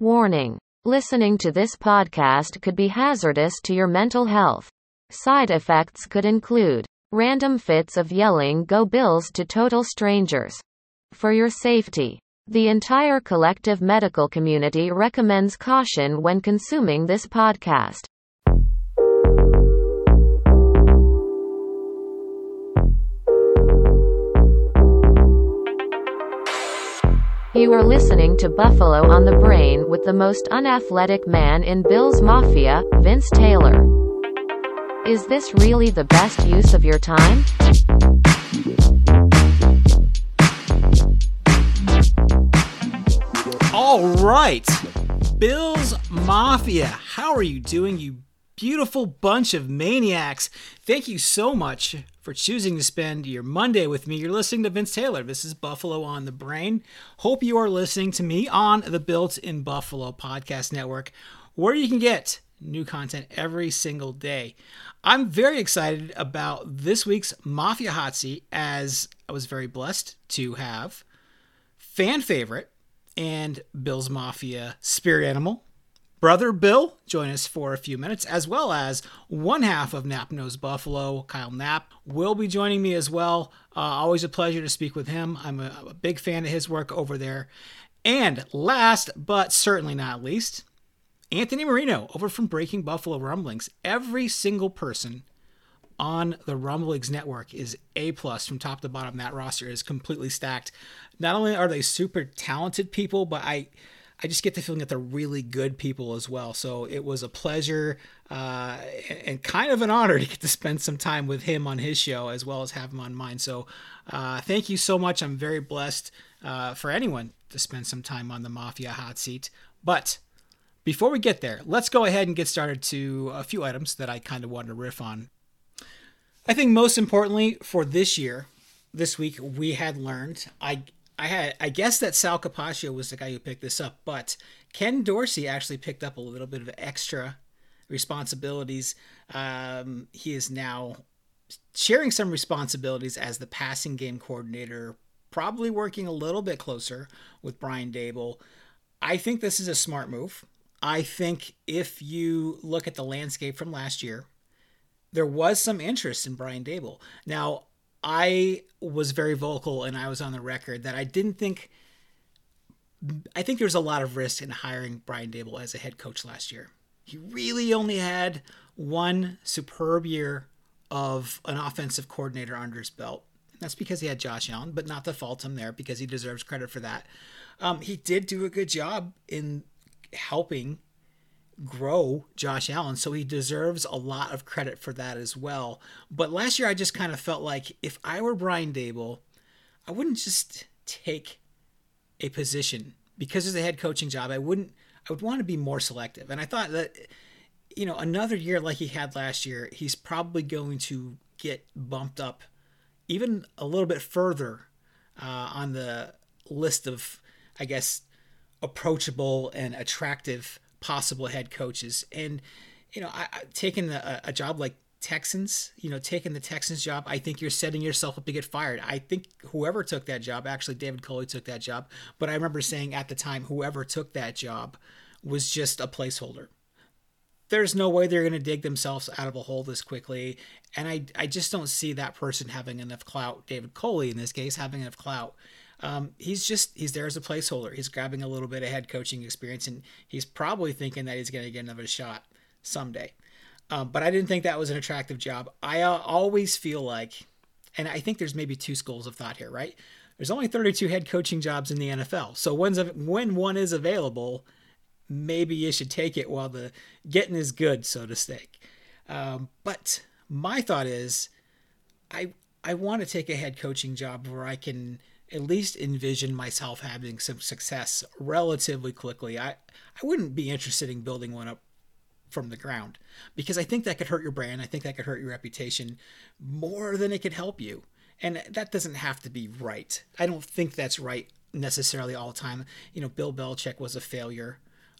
Warning. Listening to this podcast could be hazardous to your mental health. Side effects could include random fits of yelling Go Bills to total strangers. For your safety, the entire collective medical community recommends caution when consuming this podcast. You are listening to Buffalo on the Brain with the most unathletic man in Bills Mafia, Vince Taylor. Is this really the best use of your time? All right, Bills Mafia, how are you doing, you beautiful bunch of maniacs? Thank you so much for choosing to spend your Monday with me. You're listening to Vince Taylor. This is Buffalo on the Brain. Hope you are listening to me on the Built in Buffalo podcast network, where you can get new content every single day. I'm very excited about this week's Mafia Hot Seat as I was very blessed to have fan favorite and Bill's Mafia spirit animal, brother Bill, join us for a few minutes, as well as one half of Nap Knows Buffalo, Kyle Knapp, will be joining me as well. Uh, always a pleasure to speak with him. I'm a, a big fan of his work over there. And last but certainly not least, Anthony Marino over from Breaking Buffalo Rumblings. Every single person on the Rumblings network is A plus from top to bottom. That roster is completely stacked. Not only are they super talented people, but I I just get the feeling that they're really good people as well. So it was a pleasure uh, and kind of an honor to get to spend some time with him on his show as well as have him on mine. So uh, thank you so much. I'm very blessed uh, for anyone to spend some time on the Mafia hot seat. But before we get there, let's go ahead and get started to a few items that I kind of wanted to riff on. I think most importantly for this year, this week we had learned I I had I guess that Sal Capaccio was the guy who picked this up, but Ken Dorsey actually picked up a little bit of extra responsibilities. Um, he is now sharing some responsibilities as the passing game coordinator, probably working a little bit closer with Brian Daboll. I think this is a smart move. I think if you look at the landscape from last year, there was some interest in Brian Daboll. Now, I was very vocal and I was on the record that I didn't think I think there's a lot of risk in hiring Brian Daboll as a head coach last year. He really only had one superb year of an offensive coordinator under his belt. That's because he had Josh Allen, but not to fault him there because he deserves credit for that. Um, he did do a good job in helping grow Josh Allen, so he deserves a lot of credit for that as well. But last year, I just kind of felt like if I were Brian Daboll, I wouldn't just take a position because it's a head coaching job. I wouldn't. I would want to be more selective, and I thought that you know another year like he had last year, he's probably going to get bumped up even a little bit further uh, on the list of, I guess, approachable and attractive possible head coaches. And you know, I, I, taking a, a job like Texans, you know, taking the Texans job, I think you're setting yourself up to get fired. I think whoever took that job, actually David Culley took that job, but I remember saying at the time, whoever took that job was just a placeholder. There's no way they're going to dig themselves out of a hole this quickly. And I, I just don't see that person having enough clout, David Culley in this case, having enough clout um, he's just he's there as a placeholder. He's grabbing a little bit of head coaching experience, and he's probably thinking that he's going to get another shot someday. Um, but I didn't think that was an attractive job. I uh, always feel like, and I think there's maybe two schools of thought here, right? There's only 32 head coaching jobs in the NFL, so when's when one is available, maybe you should take it while the getting is good, so to speak. Um, but my thought is, I I want to take a head coaching job where I can at least envision myself having some success relatively quickly. I, I wouldn't be interested in building one up from the ground because I think that could hurt your brand. I think that could hurt your reputation more than it could help you. And that doesn't have to be right. I don't think that's right necessarily all the time. You know, Bill Belichick was a failure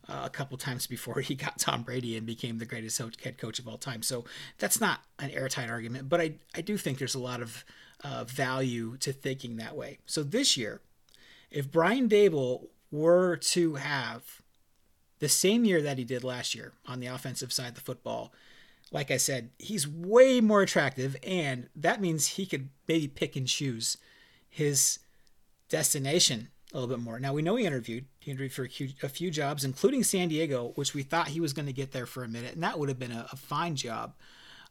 uh, a couple times before he got Tom Brady and became the greatest head coach of all time. So that's not an airtight argument, but I, I do think there's a lot of uh, value to thinking that way. So this year, if Brian Daboll were to have the same year that he did last year on the offensive side of the football. Like I said, he's way more attractive, and that means he could maybe pick and choose his destination a little bit more. Now we know he interviewed. He interviewed for a few, jobs, including San Diego, which we thought he was going to get there for a minute, and that would have been a, a fine job.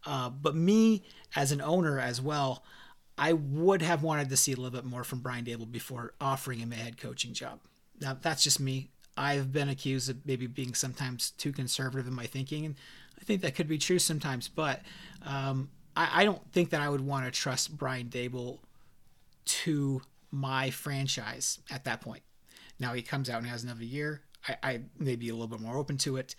Uh, but me, as an owner as well, I would have wanted to see a little bit more from Brian Daboll before offering him a head coaching job. Now that's just me. I've been accused of maybe being sometimes too conservative in my thinking, and I think that could be true sometimes. But um, I, I, don't think that I would want to trust Brian Daboll to my franchise at that point. Now he comes out and has another year. I, I may be a little bit more open to it.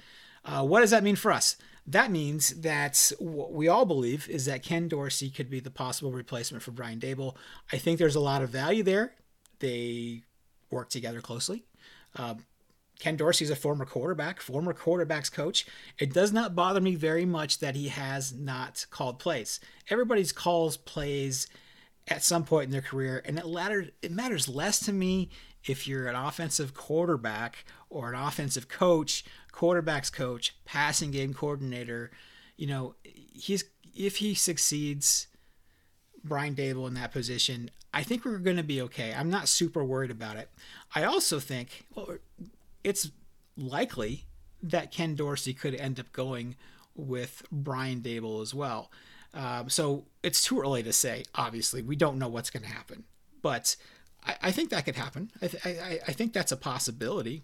Uh, what does that mean for us? That means that what we all believe is that Ken Dorsey could be the possible replacement for Brian Daboll. I think there's a lot of value there. They work together closely. Uh, Ken Dorsey is a former quarterback, former quarterbacks coach. It does not bother me very much that he has not called plays. Everybody's calls plays at some point in their career, and it, ladder, it matters less to me if you're an offensive quarterback or an offensive coach, quarterbacks coach, passing game coordinator. You know, he's if he succeeds, Brian Daboll in that position, I think we're going to be okay. I'm not super worried about it. I also think, well, it's likely that Ken Dorsey could end up going with Brian Daboll as well. Um, so it's too early to say. Obviously, we don't know what's going to happen, but I, I, think that could happen. I, th- I, I, think that's a possibility.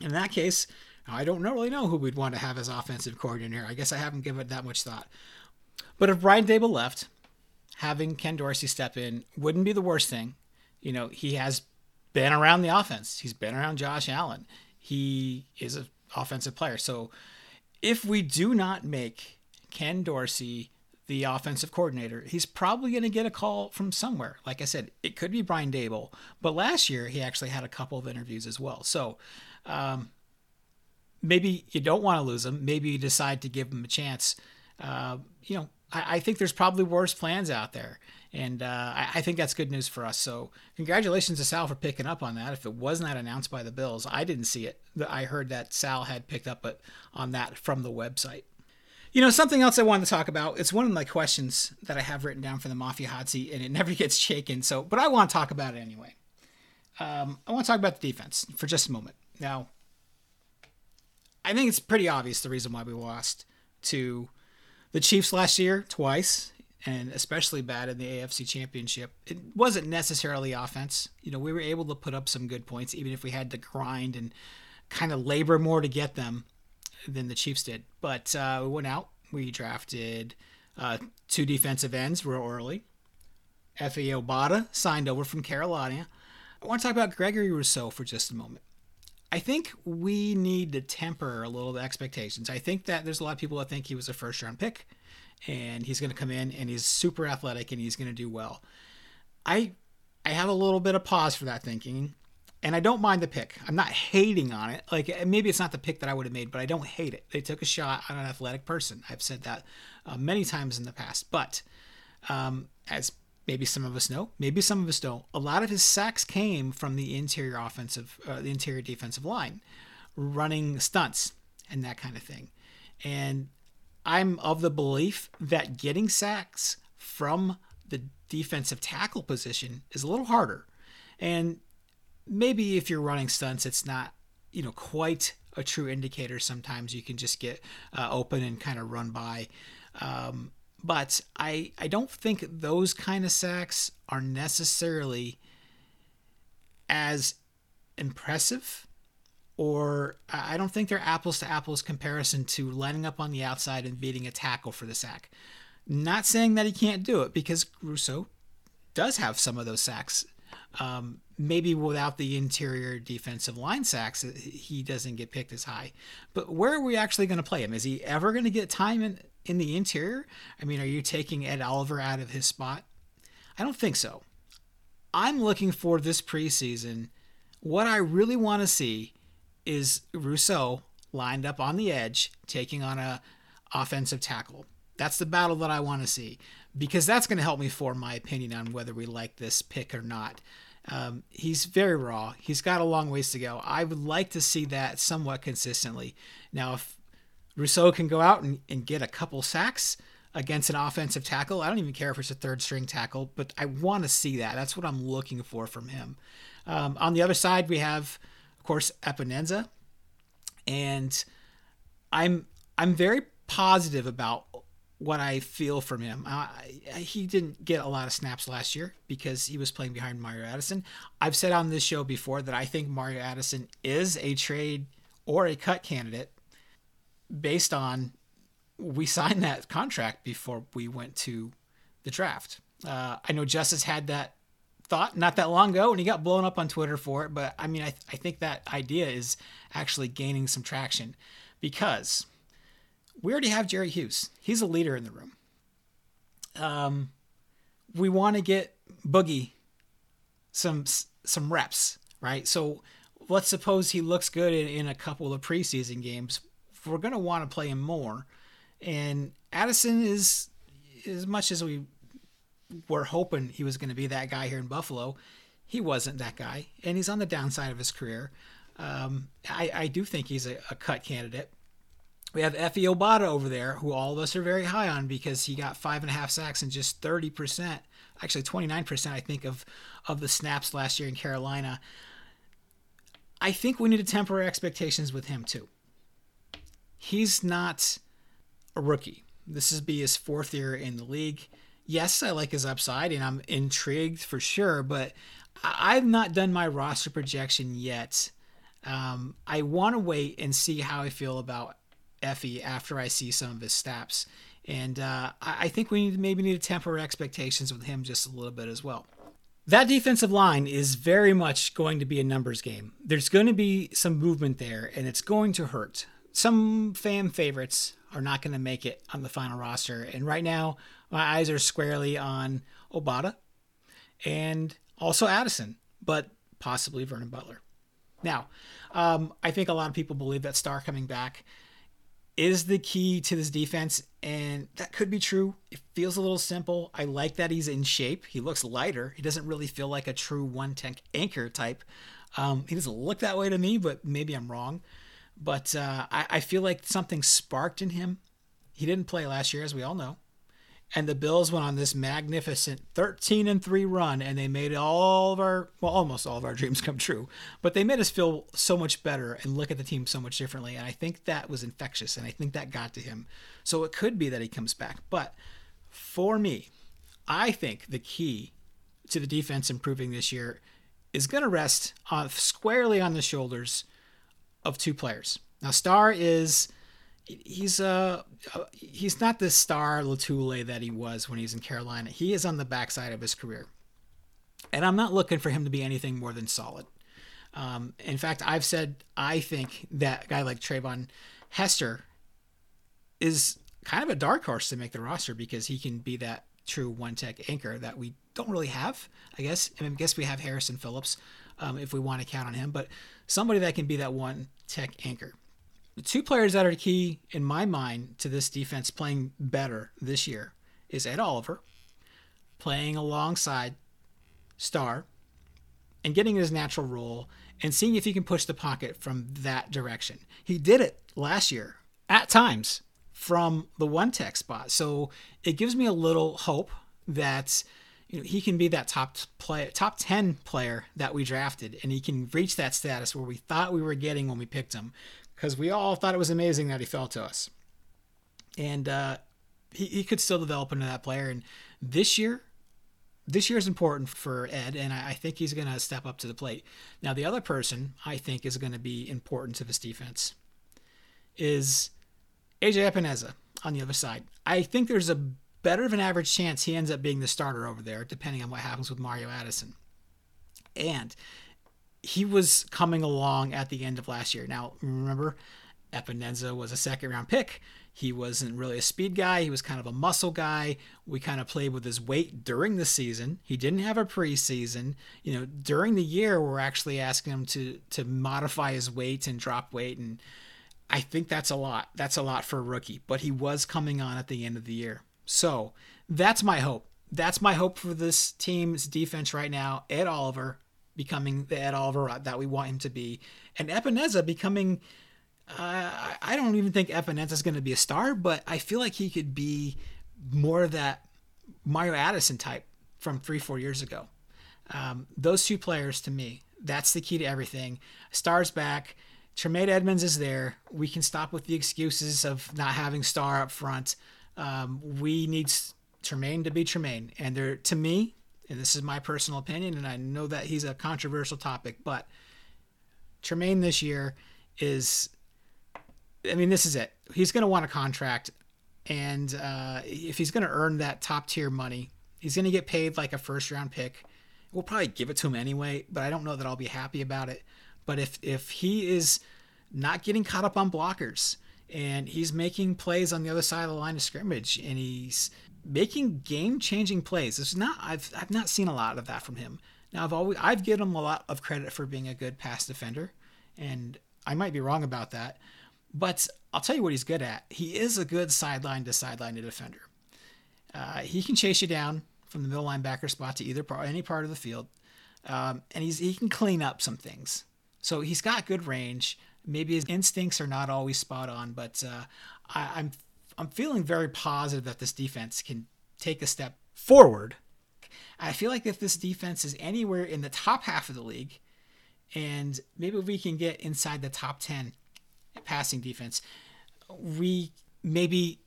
In that case, I don't really know who we'd want to have as offensive coordinator. I guess I haven't given it that much thought. But if Brian Daboll left, having Ken Dorsey step in wouldn't be the worst thing. You know, he has been around the offense. He's been around Josh Allen. He is an offensive player. So if we do not make Ken Dorsey the offensive coordinator, he's probably going to get a call from somewhere. Like I said, it could be Brian Daboll, but last year he actually had a couple of interviews as well. So um, maybe you don't want to lose him. Maybe you decide to give him a chance. Uh, you know, I, I, think there's probably worse plans out there. And uh, I, I, think that's good news for us. So congratulations to Sal for picking up on that. If it was not announced by the Bills, I didn't see it. I heard that Sal had picked up on that from the website. You know, something else I wanted to talk about. It's one of my questions that I have written down for the Mafia Hot Seat, and it never gets shaken. So, but I want to talk about it anyway. Um, I want to talk about the defense for just a moment. Now, I think it's pretty obvious the reason why we lost to the Chiefs last year twice, and especially bad in the AFC Championship. It wasn't necessarily offense. You know, we were able to put up some good points, even if we had to grind and kind of labor more to get them than the Chiefs did. But uh, we went out. We drafted uh, two defensive ends real early. Efe Obada signed over from Carolina. I want to talk about Gregory Rousseau for just a moment. I think we need to temper a little the expectations. I think that there's a lot of people that think he was a first round pick and he's going to come in and he's super athletic and he's going to do well. I I have a little bit of pause for that thinking and I don't mind the pick. I'm not hating on it. Like maybe it's not the pick that I would have made, but I don't hate it. They took a shot on an athletic person. I've said that uh, many times in the past. But um, as maybe some of us know, maybe some of us don't, a lot of his sacks came from the interior offensive, uh, the interior defensive line, running stunts and that kind of thing. And I'm of the belief that getting sacks from the defensive tackle position is a little harder. And maybe if you're running stunts, it's not, you know, quite a true indicator. Sometimes you can just get uh, open and kind of run by. Um, but I, I don't think those kind of sacks are necessarily as impressive or I don't think they're apples to apples comparison to lining up on the outside and beating a tackle for the sack. Not saying that he can't do it because Rousseau does have some of those sacks um, maybe without the interior defensive line sacks, he doesn't get picked as high. But where are we actually going to play him? Is he ever going to get time in, in the interior? I mean, are you taking Ed Oliver out of his spot? I don't think so. I'm looking for this preseason. What I really want to see is Rousseau lined up on the edge, taking on a offensive tackle. That's the battle that I want to see because that's going to help me form my opinion on whether we like this pick or not. Um, he's very raw. He's got a long ways to go. I would like to see that somewhat consistently. Now, if Rousseau can go out and, and get a couple sacks against an offensive tackle, I don't even care if it's a third string tackle, but I want to see that. That's what I'm looking for from him. Um, on the other side, we have, of course, Epenesa, and I'm I'm very positive about what I feel from him. He didn't get a lot of snaps last year because he was playing behind Mario Addison. I've said on this show before that I think Mario Addison is a trade or a cut candidate based on we signed that contract before we went to the draft. Uh, I know Justice had that thought not that long ago and he got blown up on Twitter for it, but I mean, I, th- I think that idea is actually gaining some traction because we already have Jerry Hughes. He's a leader in the room. Um, we want to get Boogie some some reps, right? So let's suppose he looks good in, in a couple of preseason games. We're going to want to play him more. And Addison is as much as we were hoping he was going to be that guy here in Buffalo, he wasn't that guy, and he's on the downside of his career. Um, I, I do think he's a, a cut candidate. We have Efe Obada over there, who all of us are very high on because he got five and a half sacks and just 30%, actually 29%, I think, of, of the snaps last year in Carolina. I think we need to temper expectations with him too. He's not a rookie. This is be his fourth year in the league. Yes, I like his upside and I'm intrigued for sure, but I've not done my roster projection yet. Um, I want to wait and see how I feel about Efe after I see some of his snaps. And uh, I think we need, maybe need to temper expectations with him just a little bit as well. That defensive line is very much going to be a numbers game. There's going to be some movement there, and it's going to hurt. Some fan favorites are not going to make it on the final roster. And right now, my eyes are squarely on Obada and also Addison, but possibly Vernon Butler. Now, um, I think a lot of people believe that Star coming back is the key to this defense, and that could be true. It feels a little simple. I like that he's in shape. He looks lighter. He doesn't really feel like a true one tech anchor type. Um, he doesn't look that way to me, but maybe I'm wrong. But uh, I, I feel like something sparked in him. He didn't play last year, as we all know. And the Bills went on this magnificent 13 and 3 run and they made all of our well almost all of our dreams come true. But they made us feel so much better and look at the team so much differently. And I think that was infectious and I think that got to him. So it could be that he comes back. But for me I think the key to the defense improving this year is going to rest on, squarely on the shoulders of two players now Star is he's uh he's not the star Lotulelei that he was when he was in Carolina. He is on the backside of his career, and I'm not looking for him to be anything more than solid. Um, in fact, I've said I think that guy like Treyvon Hester is kind of a dark horse to make the roster because he can be that true one tech anchor that we don't really have. I guess I, mean, I guess we have Harrison Phillips um, if we want to count on him, but somebody that can be that one tech anchor. The two players that are key in my mind to this defense playing better this year is Ed Oliver playing alongside Star and getting his natural role and seeing if he can push the pocket from that direction. He did it last year at times from the one tech spot. So it gives me a little hope that you know, he can be that top play, top 10 player that we drafted and he can reach that status where we thought we were getting when we picked him because we all thought it was amazing that he fell to us. And uh, he, he could still develop into that player. And this year, this year is important for Ed, and I, I think he's going to step up to the plate. Now, the other person I think is going to be important to this defense is AJ Epenesa on the other side. I think there's a better of an average chance he ends up being the starter over there, depending on what happens with Mario Addison. And he was coming along at the end of last year. Now, remember, Epenesa was a second round pick. He wasn't really a speed guy. He was kind of a muscle guy. We kind of played with his weight during the season. He didn't have a preseason. You know, during the year, we're actually asking him to to modify his weight and drop weight, and I think that's a lot. That's a lot for a rookie. But he was coming on at the end of the year, so that's my hope. That's my hope for this team's defense right now. Ed Oliver, becoming the Ed Oliver that we want him to be, and Epenesa becoming. Uh, I don't even think Epenesa is going to be a star, but I feel like he could be more of that Mario Addison type from three, four years ago. Um, those two players, to me, that's the key to everything. Stars back. Tremaine Edmunds is there. We can stop with the excuses of not having Star up front. Um, we need Tremaine to be Tremaine. And there, to me, and this is my personal opinion, and I know that he's a controversial topic, but Tremaine this year is, I mean, this is it. He's going to want a contract. And uh, if he's going to earn that top tier money, he's going to get paid like a first round pick. We'll probably give it to him anyway, but I don't know that I'll be happy about it. But if if he is not getting caught up on blockers and he's making plays on the other side of the line of scrimmage and he's making game changing plays. It's not I've I've not seen a lot of that from him. Now I've always I've given him a lot of credit for being a good pass defender, and I might be wrong about that, but I'll tell you what he's good at. He is a good sideline to sideline defender. Uh, he can chase you down from the middle linebacker spot to either part, any part of the field, um, and he's he can clean up some things. So he's got good range. Maybe his instincts are not always spot on, but uh, I, I'm I'm feeling very positive that this defense can take a step forward. I feel like if this defense is anywhere in the top half of the league, and maybe we can get inside the top 10 passing defense, we maybe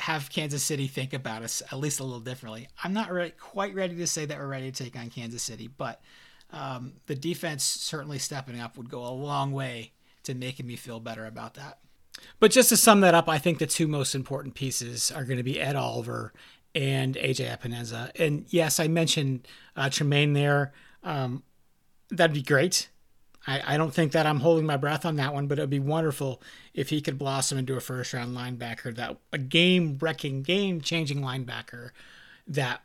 have Kansas City think about us at least a little differently. I'm not re- quite ready to say that we're ready to take on Kansas City, but um, the defense certainly stepping up would go a long way to making me feel better about that. But just to sum that up, I think the two most important pieces are going to be Ed Oliver and AJ Epenesa. And yes, I mentioned uh, Tremaine there. Um, that'd be great. I, I don't think that I'm holding my breath on that one, but it'd be wonderful if he could blossom into a first round linebacker, that a game wrecking, game changing linebacker that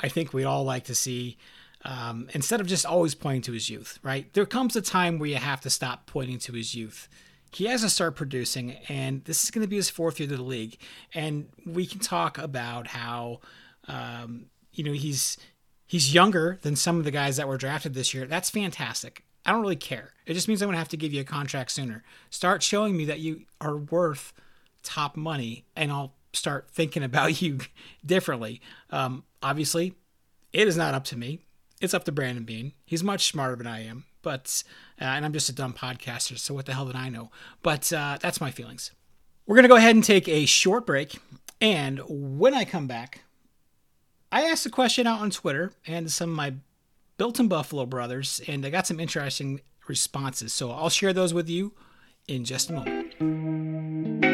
I think we'd all like to see. Um, instead of just always pointing to his youth, right? There comes a time where you have to stop pointing to his youth. He has to start producing, and this is going to be his fourth year to the league. And we can talk about how, um, you know, he's he's younger than some of the guys that were drafted this year. That's fantastic. I don't really care. It just means I'm going to have to give you a contract sooner. Start showing me that you are worth top money, and I'll start thinking about you differently. Um, obviously, it is not up to me it's up to Brandon Beane. He's much smarter than I am, but uh, and I'm just a dumb podcaster, so what the hell did I know? But uh, that's my feelings. We're gonna go ahead and take a short break, and when I come back, I asked a question out on Twitter and some of my Built in Buffalo brothers, and I got some interesting responses. So I'll share those with you in just a moment.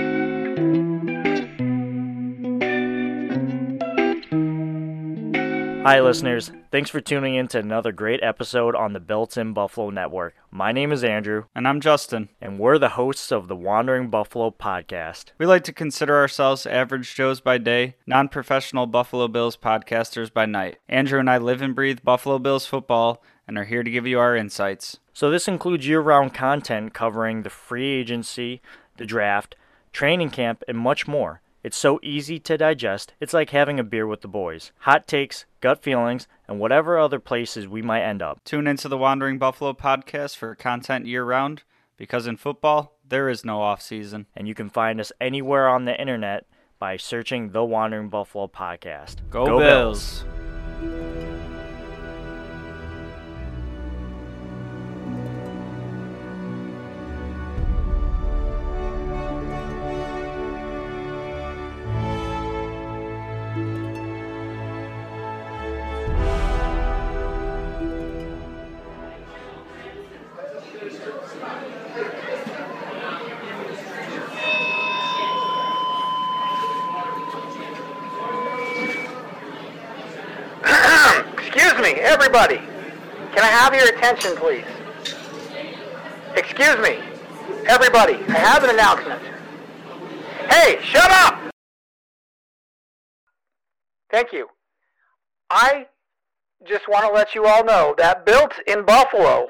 Hi, listeners. Thanks for tuning in to another great episode on the Built in Buffalo Network. My name is Andrew. And I'm Justin. And we're the hosts of the Wandering Buffalo podcast. We like to consider ourselves average Joes by day, non professional Buffalo Bills podcasters by night. Andrew and I live and breathe Buffalo Bills football and are here to give you our insights. So, this includes year round content covering the free agency, the draft, training camp, and much more. It's so easy to digest, it's like having a beer with the boys. Hot takes, gut feelings, and whatever other places we might end up. Tune into the Wandering Buffalo podcast for content year round, because in football, there is no off season. And you can find us anywhere on the internet by searching the Wandering Buffalo podcast. Go, Go Bills. Bills. Have your attention, please? Excuse me. Everybody, I have an announcement. Hey, shut up! Thank you. I just want to let you all know that Built in Buffalo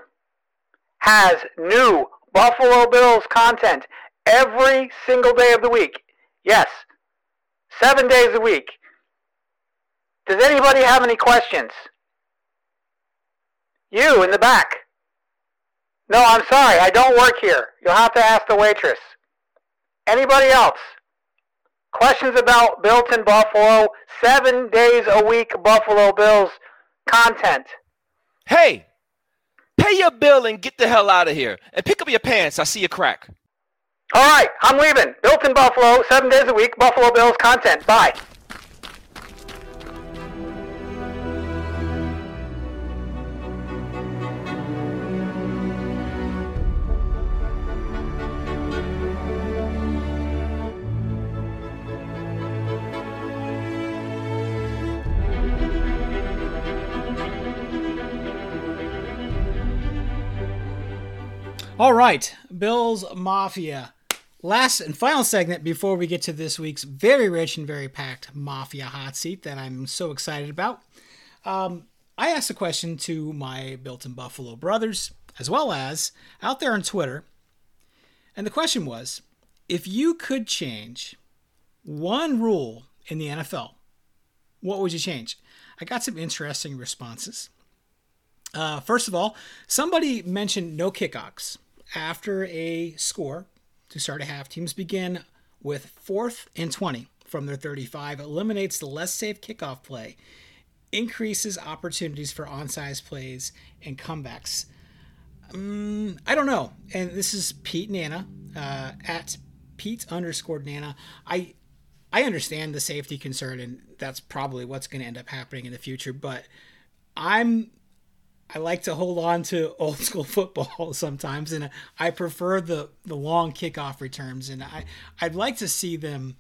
has new Buffalo Bills content every single day of the week. Yes, seven days a week. Does anybody have any questions? You in the back. No, I'm sorry. I don't work here. You'll have to ask the waitress. Anybody else? Questions about Built in Buffalo, seven days a week Buffalo Bills content. Hey, pay your bill and get the hell out of here. And pick up your pants. I see a crack. All right, I'm leaving. Built in Buffalo, seven days a week, Buffalo Bills content. Bye. All right, Bills Mafia. Last and final segment before we get to this week's very rich and very packed Mafia hot seat that I'm so excited about. Um, I asked a question to my Built in Buffalo brothers, as well as out there on Twitter. And the question was if you could change one rule in the NFL, what would you change? I got some interesting responses. Uh, first of all, somebody mentioned no kickoffs after a score to start a half. Teams begin with fourth and 20 from their 35, eliminates the less safe kickoff play, increases opportunities for onside plays and comebacks. Um, I don't know. And this is Pete Nana uh, at Pete underscore Nana. I I understand the safety concern, and that's probably what's going to end up happening in the future. But I'm I like to hold on to old school football sometimes, and I prefer the the long kickoff returns. And I I'd like to see them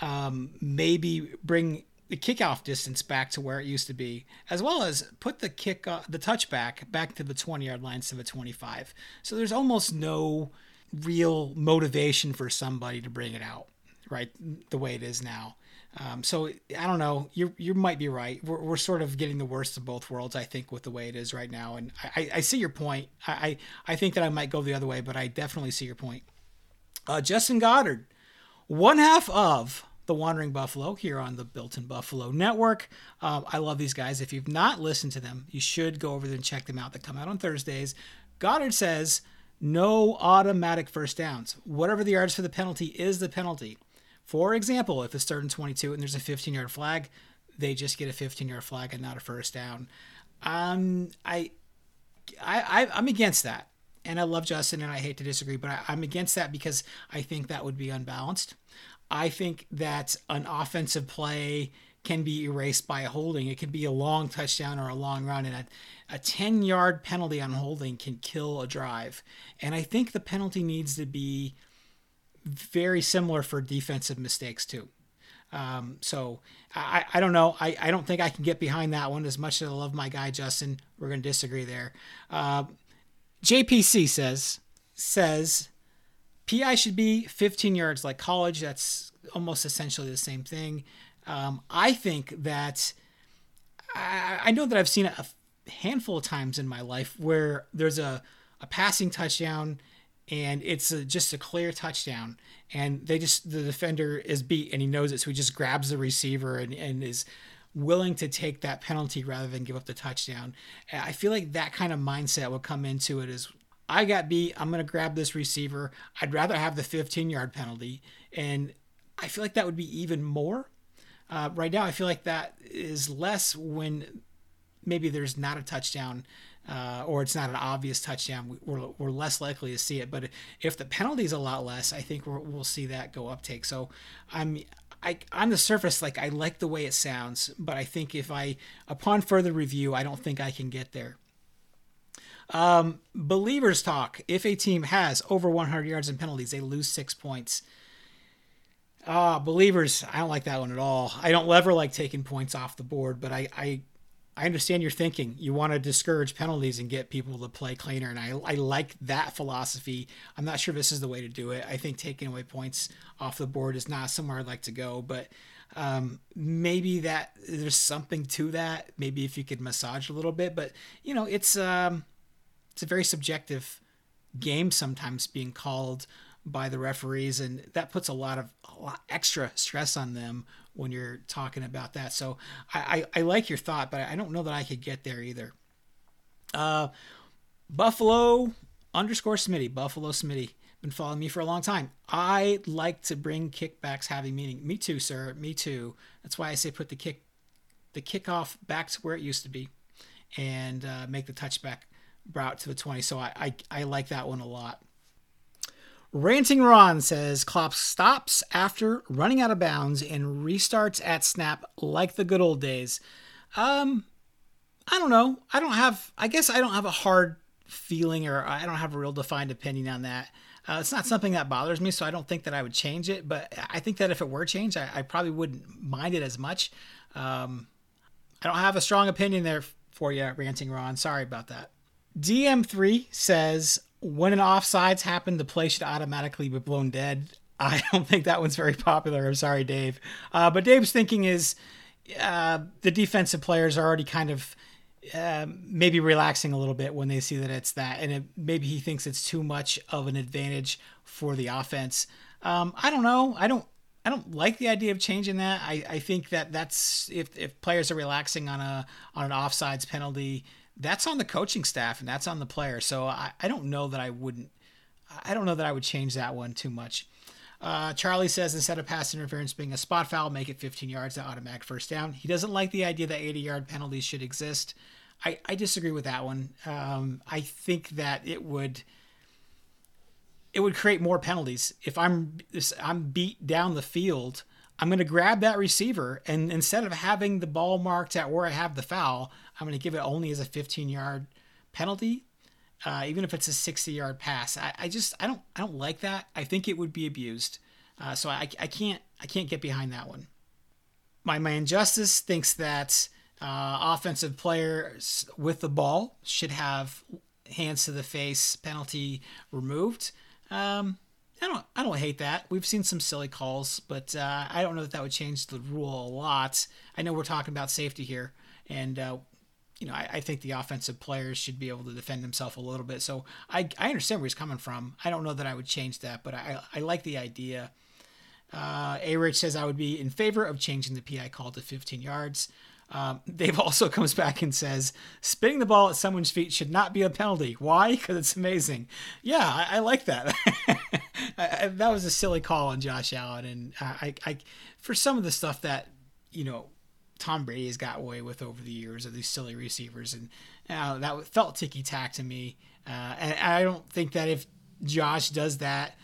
um, maybe bring the kickoff distance back to where it used to be, as well as put the kick uh, the touchback back to the 20 yard line instead of 25. So there's almost no real motivation for somebody to bring it out, right? The way it is now. Um, so I don't know. You you might be right. We're, we're sort of getting the worst of both worlds, I think, with the way it is right now. And I, I see your point. I, I think that I might go the other way, but I definitely see your point. Uh, Justin Goddard, one half of the Wandering Buffalo here on the Built in Buffalo Network. Um, I love these guys. If you've not listened to them, you should go over there and check them out. They come out on Thursdays. Goddard says no automatic first downs. Whatever the yards for the penalty is the penalty. For example, if it's third and 22 and there's a 15 yard flag, they just get a 15 yard flag and not a first down. Um, I, I, I, am against that. And I love Justin and I hate to disagree, but I, I'm against that because I think that would be unbalanced. I think that an offensive play can be erased by a holding. It could be a long touchdown or a long run, and a, a 10 yard penalty on holding can kill a drive. And I think the penalty needs to be very similar for defensive mistakes too. Um, so I, I don't know. I, I don't think I can get behind that one as much as I love my guy Justin. We're going to disagree there. Uh, JPC says says PI should be 15 yards like college. That's almost essentially the same thing. Um, I think that I, I know that I've seen it a handful of times in my life where there's a, a passing touchdown and it's a, just a clear touchdown. And they just the defender is beat and he knows it, so he just grabs the receiver and, and is willing to take that penalty rather than give up the touchdown. I feel like that kind of mindset will come into it is I got beat, I'm going to grab this receiver. I'd rather have the 15 yard penalty. And I feel like that would be even more. Uh, right now, I feel like that is less when maybe there's not a touchdown uh, or it's not an obvious touchdown, we're, we're less likely to see it. But if the penalty is a lot less, I think we will see that go uptake. So I'm I, on the surface, like I like the way it sounds, but I think if I, upon further review, I don't think I can get there. Um, believers talk. If a team has over 100 yards in penalties, they lose six points. Ah, uh, believers, I don't like that one at all. I don't ever like taking points off the board, but I, I I understand your thinking. You want to discourage penalties and get people to play cleaner, and I, I like that philosophy. I'm not sure this is the way to do it. I think taking away points off the board is not somewhere I'd like to go, but um, maybe that there's something to that. Maybe if you could massage a little bit, but you know, it's um, it's a very subjective game sometimes being called by the referees, and that puts a lot of a lot extra stress on them when you're talking about that. So I, I, I like your thought, but I don't know that I could get there either. Uh, Buffalo underscore Smitty, Buffalo Smitty, been following me for a long time. I like to bring kickbacks having meaning. Me too, sir. Me too. That's why I say put the kick, the kickoff back to where it used to be, and uh, make the touchback route to the 20. So I, I, I like that one a lot. Ranting Ron says Klopp stops after running out of bounds and restarts at snap like the good old days. Um, I don't know. I don't have. I guess I don't have a hard feeling or I don't have a real defined opinion on that. Uh, it's not something that bothers me, so I don't think that I would change it. But I think that if it were changed, I, I probably wouldn't mind it as much. Um, I don't have a strong opinion there for you, ranting Ron. Sorry about that. DM3 says when an offsides happened, the play should automatically be blown dead. I don't think that one's very popular. I'm sorry, Dave. Uh, but Dave's thinking is uh, the defensive players are already kind of uh, maybe relaxing a little bit when they see that it's that, and it, maybe he thinks it's too much of an advantage for the offense. Um, I don't know. I don't. I don't like the idea of changing that. I, I think that that's if, if players are relaxing on a on an offsides penalty, that's on the coaching staff and that's on the player. So I, I don't know that I wouldn't. I don't know that I would change that one too much. Uh, Charlie says instead of pass interference being a spot foul, make it 15 yards to automatic first down. He doesn't like the idea that 80 yard penalties should exist. I, I disagree with that one. Um, I think that it would it would create more penalties if I'm if I'm beat down the field. I'm going to grab that receiver, and instead of having the ball marked at where I have the foul, I'm going to give it only as a 15 yard penalty uh, even if it's a 60 yard pass. I, I, just I don't I don't like that. I think it would be abused. Uh, so I, I can't I can't get behind that one. My man Justice thinks that uh, offensive players with the ball should have hands to the face penalty removed. Um, I don't I don't hate that. We've seen some silly calls, but uh, I don't know that that would change the rule a lot. I know we're talking about safety here, and uh, you know, I, I, think the offensive players should be able to defend themselves a little bit. So I, I understand where he's coming from. I don't know that I would change that, but I, I like the idea. Uh, A Rich says I would be in favor of changing the PI call to 15 yards. Um, Dave also comes back and says spinning the ball at someone's feet should not be a penalty. Why? Because it's amazing. Yeah, I, I like that. I, that was a silly call on Josh Allen, and I, I, for some of the stuff that you know Tom Brady has got away with over the years of these silly receivers, and uh, that felt ticky tack to me. Uh, and I don't think that if Josh does that,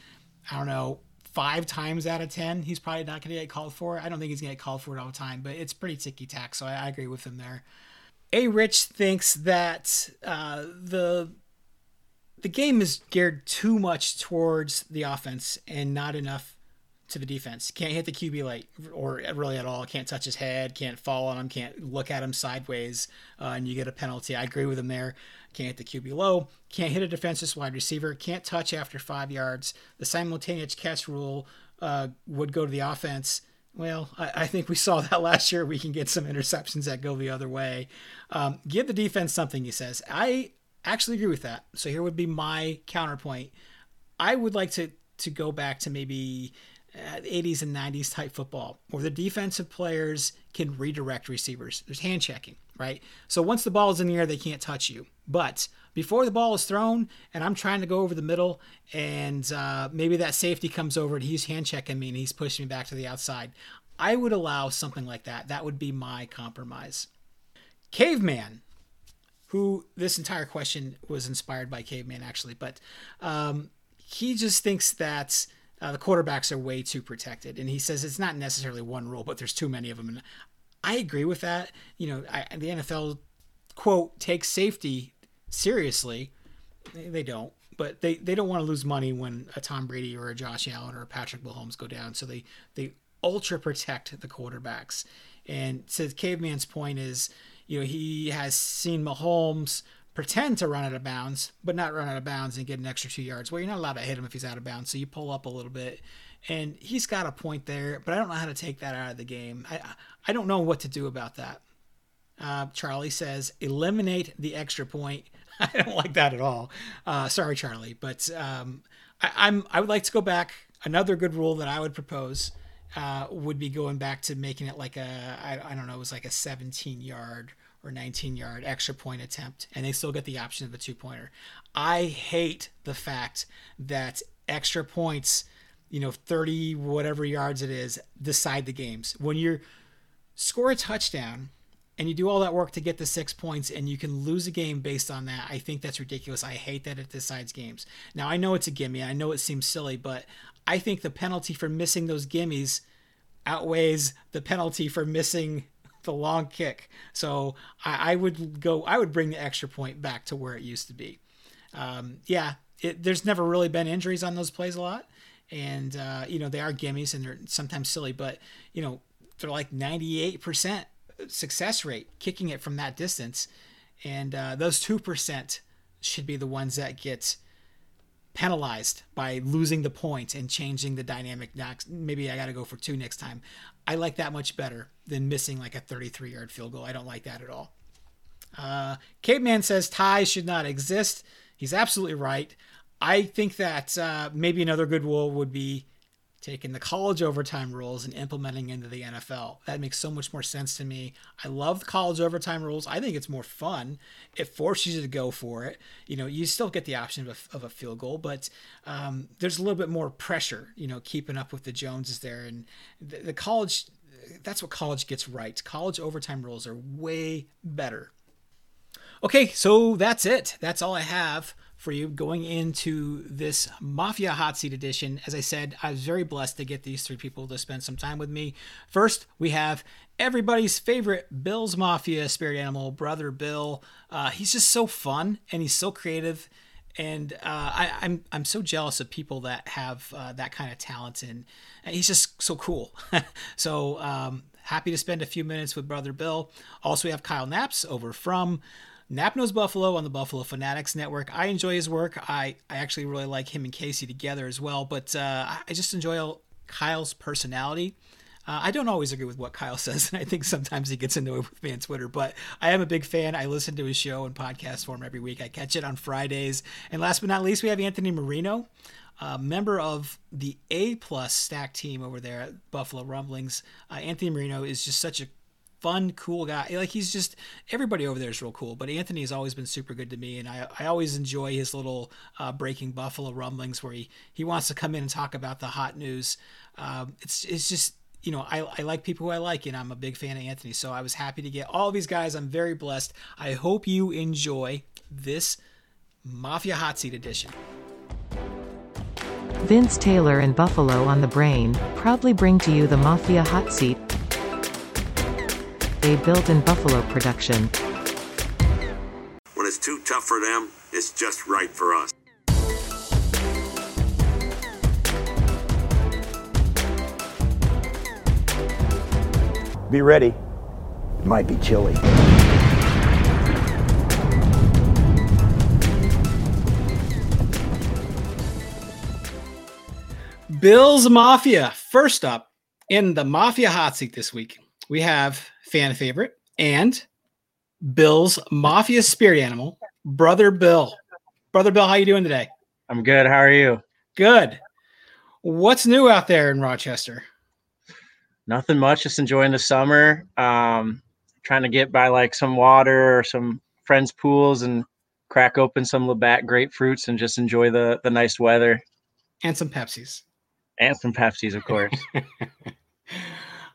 I don't know, five times out of ten, he's probably not going to get called for. I don't think he's going to get called for it all the time, but it's pretty ticky tack. So I, I, agree with him there. A Rich thinks that uh, the the game is geared too much towards the offense and not enough to the defense. Can't hit the QB late or really at all. Can't touch his head. Can't fall on him. Can't look at him sideways, uh, and you get a penalty. I agree with him there. Can't hit the QB low. Can't hit a defensive wide receiver. Can't touch after five yards. The simultaneous catch rule uh, would go to the offense. Well, I, I, think we saw that last year. We can get some interceptions that go the other way. Um, give the defense something, he says. I actually agree with that. So here would be my counterpoint. I would like to to go back to maybe 80s and 90s type football where the defensive players can redirect receivers. There's hand checking, right? So once the ball is in the air, they can't touch you. But before the ball is thrown and I'm trying to go over the middle and uh, maybe that safety comes over and he's hand checking me and he's pushing me back to the outside, I would allow something like that. That would be my compromise. Caveman, who this entire question was inspired by Caveman actually, but um, he just thinks that uh, the quarterbacks are way too protected. And he says it's not necessarily one rule, but there's too many of them. And I agree with that. You know, I, the NFL, quote, takes safety seriously. They don't, but they, they don't want to lose money when a Tom Brady or a Josh Allen or a Patrick Mahomes go down. So they, they ultra protect the quarterbacks. And so Caveman's point is, you know, he has seen Mahomes – pretend to run out of bounds, but not run out of bounds and get an extra two yards. Well, you're not allowed to hit him if he's out of bounds, so you pull up a little bit. And he's got a point there, but I don't know how to take that out of the game. I I don't know what to do about that. Uh, Charlie says eliminate the extra point. I don't like that at all. Uh, sorry, Charlie, but um, I, I'm I would like to go back. Another good rule that I would propose uh, would be going back to making it like a I, I don't know, it was like a 17 yard or 19 yard extra point attempt, and they still get the option of the two pointer. I hate the fact that extra points, you know, 30 whatever yards it is, decide the games. When you score a touchdown and you do all that work to get the six points and you can lose a game based on that, I think that's ridiculous. I hate that it decides games. Now, I know it's a gimme, I know it seems silly, but I think the penalty for missing those gimmies outweighs the penalty for missing the long kick. So I, I, would go. I would bring the extra point back to where it used to be. Um, yeah, it, there's never really been injuries on those plays a lot, and uh, you know they are gimmies and they're sometimes silly, but you know they're like 98% success rate kicking it from that distance, and uh, those two percent should be the ones that get penalized by losing the point and changing the dynamic next. Maybe I got to go for two next time. I like that much better than missing like a 33 yard field goal. I don't like that at all. Uh, Caveman says ties should not exist. He's absolutely right. I think that uh, maybe another good rule would be taking the college overtime rules and implementing into the NFL. That makes so much more sense to me. I love the college overtime rules. I think it's more fun. It forces you to go for it. You know, you still get the option of a, of a field goal, but um, there's a little bit more pressure. You know, keeping up with the Joneses there, and the, the college. That's what college gets right. College overtime rules are way better. Okay, so that's it. That's all I have for you going into this Mafia Hot Seat edition. As I said, I was very blessed to get these three people to spend some time with me. First, we have everybody's favorite Bill's Mafia spirit animal, Brother Bill. Uh, he's just so fun and he's so creative. And uh, I, am I'm, I'm so jealous of people that have uh, that kind of talent, and, and he's just so cool. so um, happy to spend a few minutes with Brother Bill. Also, we have Kyle Naps over from Nap Knows Buffalo on the Buffalo Fanatics Network. I enjoy his work. I, I actually really like him and Casey together as well, but uh, I just enjoy Kyle's personality. Uh, I don't always agree with what Kyle says, and I think sometimes he gets into it with me on Twitter, but I am a big fan. I listen to his show in podcast form every week. I catch it on Fridays. And last but not least, we have Anthony Marino, a member of the A plus stack team over there at Buffalo Rumblings. Uh, Anthony Marino is just such a fun, cool guy. Like he's just everybody over there is real cool. But Anthony has always been super good to me, and I, I always enjoy his little uh, breaking Buffalo rumblings where he he wants to come in and talk about the hot news. Um, it's it's just you know I, I like people who I like, and I'm a big fan of Anthony. So I was happy to get all these guys. I'm very blessed. I hope you enjoy this Mafia Hot Seat edition. Vince Taylor and Buffalo on the Brain proudly bring to you the Mafia Hot Seat a built-in Buffalo production. When it's too tough for them, it's just right for us. Be ready. It might be chilly. Bills Mafia. First up in the Mafia hot seat this week, we have fan favorite, and Bill's Mafia spirit animal, Brother Bill. Brother Bill, how you doing today? I'm good. How are you? Good. What's new out there in Rochester? Nothing much. Just enjoying the summer. Um, trying to get by like some water or some friends' pools and crack open some Labatt grapefruits and just enjoy the the nice weather. And some Pepsis. And some Pepsis, of course.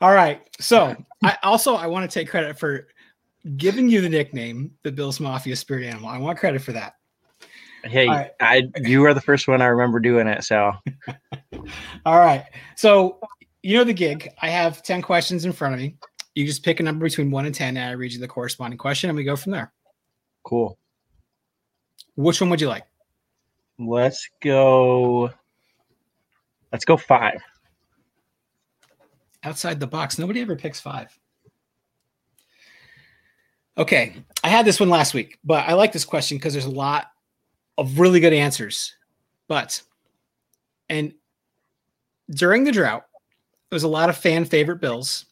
All right. So I also I want to take credit for giving you the nickname the Bills Mafia Spirit Animal. I want credit for that. Hey, right. I you were the first one I remember doing it. So all right. So you know the gig. I have 10 questions in front of me. You just pick a number between one and 10, and I read you the corresponding question, and we go from there. Cool. Which one would you like? Let's go. Let's go five outside the box. Nobody ever picks five. Okay, I had this one last week, but I like this question because there's a lot of really good answers. But and during the drought, there was a lot of fan favorite bills,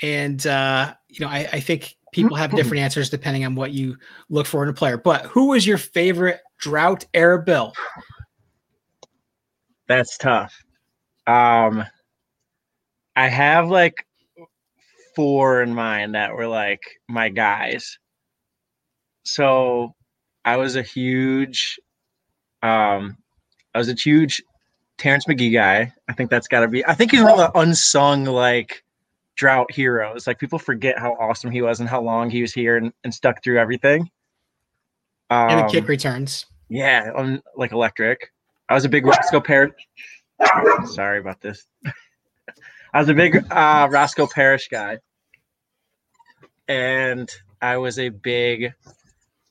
and uh, you know I, I think people have different answers depending on what you look for in a player. But who was your favorite drought era bill? That's tough. Um, I have like four in mind that were like my guys. So I was a huge, um, I was a huge Terrence McGee guy. I think that's got to be. I think he's one of the unsung like drought heroes. Like people forget how awesome he was and how long he was here and, and stuck through everything. Um, and the kick Um, returns. Yeah, on like electric. I was a big Roscoe Parrish. Sorry about this. I was a big uh, Roscoe Parrish guy, and I was a big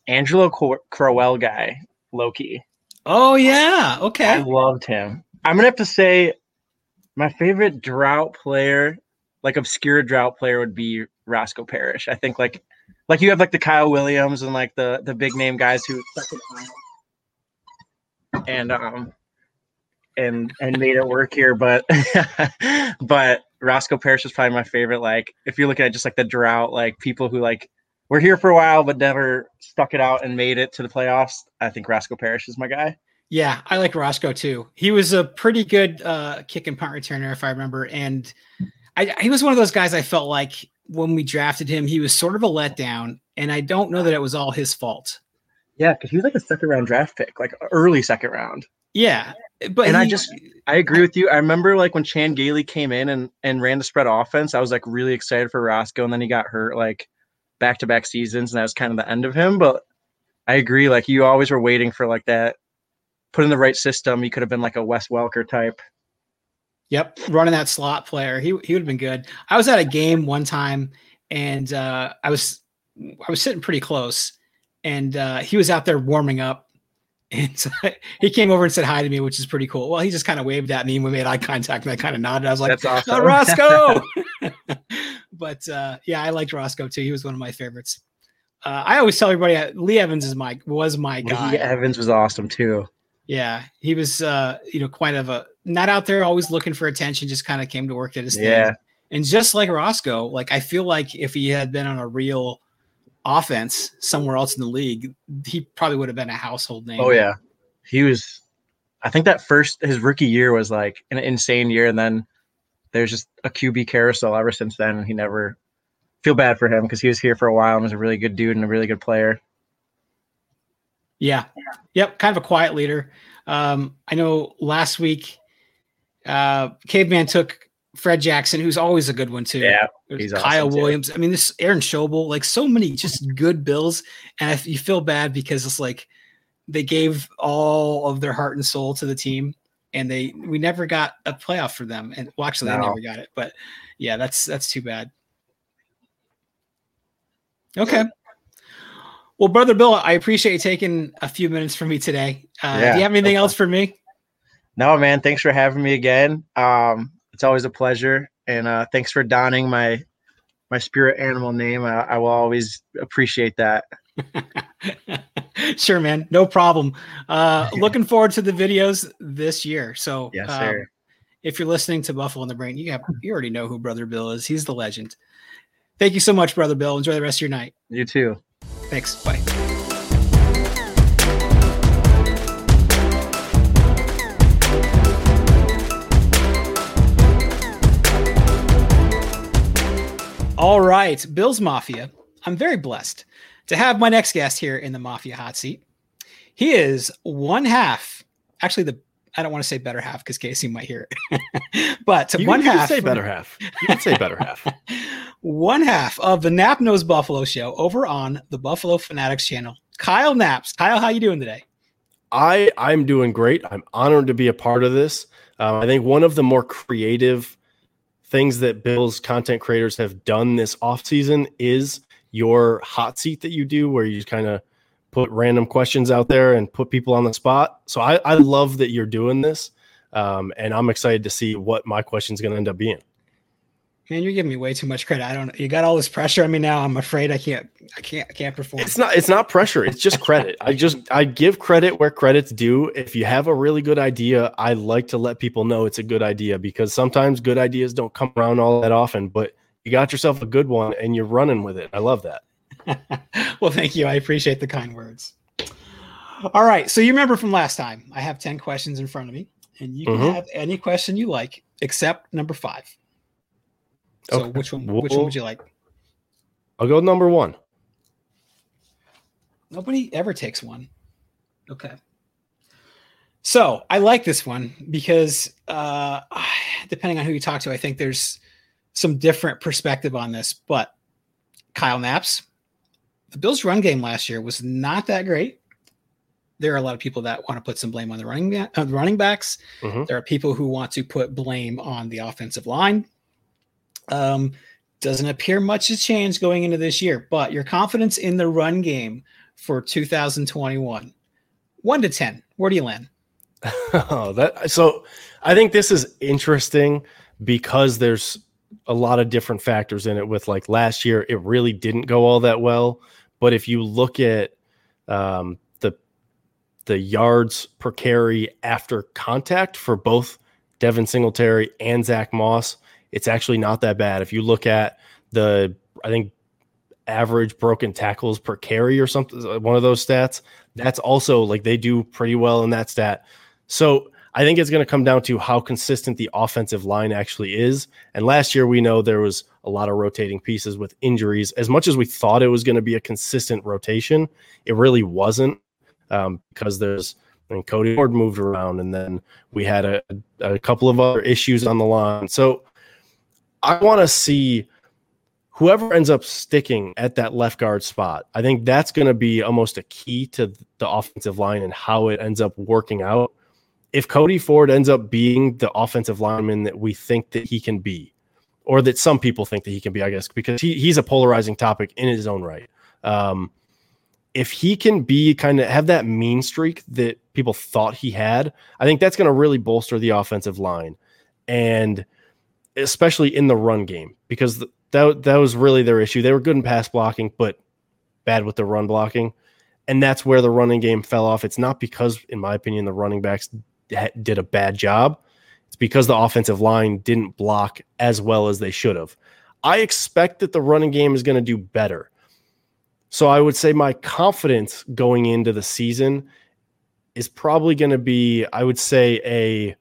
Angelo Cor- Crowell guy. Loki. Oh yeah. Okay. I loved him. I'm gonna have to say, my favorite drought player, like obscure drought player, would be Roscoe Parrish. I think like, like you have like the Kyle Williams and like the the big name guys who stuck it out and um and and made it work here, but but Roscoe Parrish is probably my favorite. Like if you're looking at just like the drought, like people who like were here for a while but never stuck it out and made it to the playoffs. I think Roscoe Parrish is my guy. Yeah, I like Roscoe too. He was a pretty good uh, kick and punt returner, if I remember. And I, he was one of those guys I felt like when we drafted him, he was sort of a letdown. And I don't know that it was all his fault. Yeah, because he was like a second round draft pick, like early second round. Yeah, but and I just I agree with you. I remember like when Chan Gailey came in and and ran the spread offense, I was like really excited for Roscoe, and then he got hurt like back to back seasons, and that was kind of the end of him. But I agree, like you always were waiting for like that. Put in the right system, he could have been like a Wes Welker type. Yep, running that slot player. He he would have been good. I was at a game one time and uh I was I was sitting pretty close and uh he was out there warming up and so he came over and said hi to me, which is pretty cool. Well, he just kind of waved at me and we made eye contact and I kind of nodded. I was like, That's awesome. "Uh, Roscoe. but uh yeah, I liked Roscoe too. He was one of my favorites. Uh, I always tell everybody uh, Lee Evans is my was my guy. Lee Evans was awesome too. Yeah, he was uh, you know, quite of a not out there always looking for attention, just kind of came to work at his Yeah. thing. And just like Roscoe, like I feel like if he had been on a real offense somewhere else in the league, he probably would have been a household name. Oh yeah, he was. I think that first his rookie year was like an insane year, and then there's just a QB carousel ever since then. And he never feel bad for him because he was here for a while and was a really good dude and a really good player. Yeah. Yep. Kind of a quiet leader. Um, I know last week, uh, Caveman took Fred Jackson, who's always a good one too. Yeah, There's he's Kyle awesome, too. Williams. I mean, this Aaron Schobel, like so many just good Bills, and I, you feel bad because it's like they gave all of their heart and soul to the team, and they we never got a playoff for them. And well, actually, they never got it. But yeah, that's that's too bad. Okay. Well, brother Bill, I appreciate you taking a few minutes from me today. Uh, Yeah, do you have anything else for me? No, man, thanks for having me again. Um, it's always a pleasure, and uh, thanks for donning my my spirit animal name. I, I will always appreciate that. sure, man. No problem. Uh, looking forward to the videos this year. So, Yes, um, if you're listening to Buffalo in the Brain, you have you already know who Brother Bill is. He's the legend. Thank you so much, Brother Bill. Enjoy the rest of your night. You too. Thanks. Bye. All right, Bill's Mafia. I'm very blessed to have my next guest here in the Mafia hot seat. He is one half, actually the I don't want to say better half because Casey might hear it, but You, one you can half say better half. You can say better half. one half of the Nap Knows Buffalo show over on the Buffalo Fanatics channel. Kyle Naps. Kyle, how you doing today? I I'm doing great. I'm honored to be a part of this. Um, I think one of the more creative things that Bill's content creators have done this off season is your hot seat that you do, where you kind of put random questions out there and put people on the spot. So I, I love that you're doing this, um, and I'm excited to see what my question is going to end up being. Man, you're giving me way too much credit. I don't. You got all this pressure on me now. I'm afraid I can't. I can't. I can't perform. It's not it's not pressure. It's just credit. I just I give credit where credit's due. If you have a really good idea, I like to let people know it's a good idea because sometimes good ideas don't come around all that often, but you got yourself a good one and you're running with it. I love that. well, thank you. I appreciate the kind words. All right. So you remember from last time, I have 10 questions in front of me, and you can Mhm. have any question you like except number five. So Okay. which one? Which one would you like? I'll go number one. Nobody ever takes one. Okay. So I like this one because uh, depending on who you talk to, I think there's some different perspective on this. But Kyle Naps, the Bills' run game last year was not that great. There are a lot of people that want to put some blame on the running uh, running backs. Mhm. There are people who want to put blame on the offensive line. Um, doesn't appear much has changed going into this year, but your confidence in the run game for 2021, one to 10, where do you land? oh, that so I think this is interesting because there's a lot of different factors in it. With like last year, it really didn't go all that well. But if you look at um, the the yards per carry after contact for both Devin Singletary and Zach Moss, it's actually not that bad. If you look at the, I think average broken tackles per carry or something, one of those stats, that's also like they do pretty well in that stat. So I think it's going to come down to how consistent the offensive line actually is. And last year, we know there was a lot of rotating pieces with injuries. As much as we thought it was going to be a consistent rotation, it really wasn't um, because there's, mean, Cody Ford moved around, and then we had a, a couple of other issues on the line. So I want to see whoever ends up sticking at that left guard spot. I think that's going to be almost a key to the offensive line and how it ends up working out if Cody Ford ends up being the offensive lineman that we think that he can be, or that some people think that he can be, I guess, because he, he's a polarizing topic in his own right. Um, if he can be kind of have that mean streak that people thought he had, I think that's going to really bolster the offensive line, and especially in the run game because th- that that was really their issue. They were good in pass blocking, but bad with the run blocking, and that's where the running game fell off. It's not because, in my opinion, the running backs did a bad job. It's because the offensive line didn't block as well as they should have. I expect that the running game is going to do better. So I would say my confidence going into the season is probably going to be, I would say, a.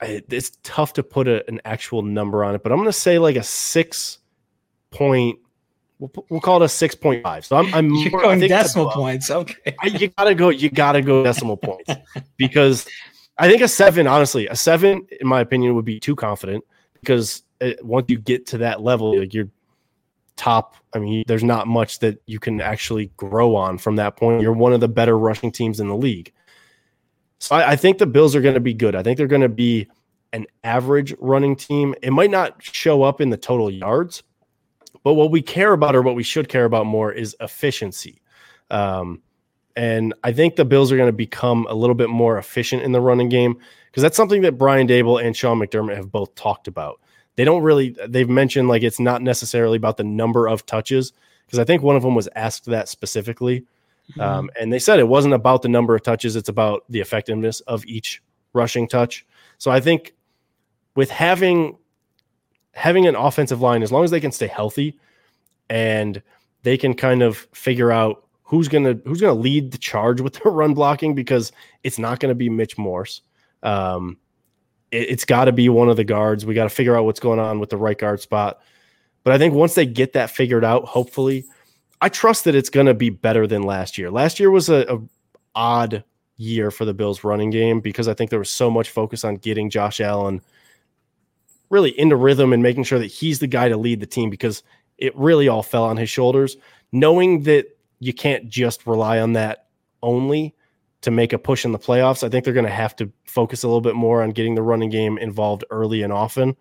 I- It's tough to put a, an actual number on it, but I'm going to say like a six point. We'll, we'll call it a six point five. So I'm, I'm You're more- going decimal points. Okay. I, you gotta go. You gotta go decimal points because I think a seven, honestly, a seven, in my opinion, would be too confident because uh once you get to that level, like you're top. I mean, there's not much that you can actually grow on from that point. You're one of the better rushing teams in the league. So I, I think the Bills are going to be good. I think they're going to be an average running team. It might not show up in the total yards, but what we care about or what we should care about more is efficiency. Um, and I think the Bills are going to become a little bit more efficient in the running game because that's something that Brian Daboll and Sean McDermott have both talked about. They don't really, they've mentioned like it's not necessarily about the number of touches because I think one of them was asked that specifically. Um, and they said it wasn't about the number of touches, it's about the effectiveness of each rushing touch. So I think with having having an offensive line, as long as they can stay healthy and they can kind of figure out who's gonna who's gonna lead the charge with the run blocking because it's not gonna be Mitch Morse. Um, it, it's got to be one of the guards. We got to figure out what's going on with the right guard spot. But I think once they get that figured out, hopefully, I trust that it's going to be better than last year. Last year was a, a odd year for the Bills running game because I think there was so much focus on getting Josh Allen really into rhythm and making sure that he's the guy to lead the team because it really all fell on his shoulders. Knowing that you can't just rely on that only to make a push in the playoffs, I think they're going to have to focus a little bit more on getting the running game involved early and often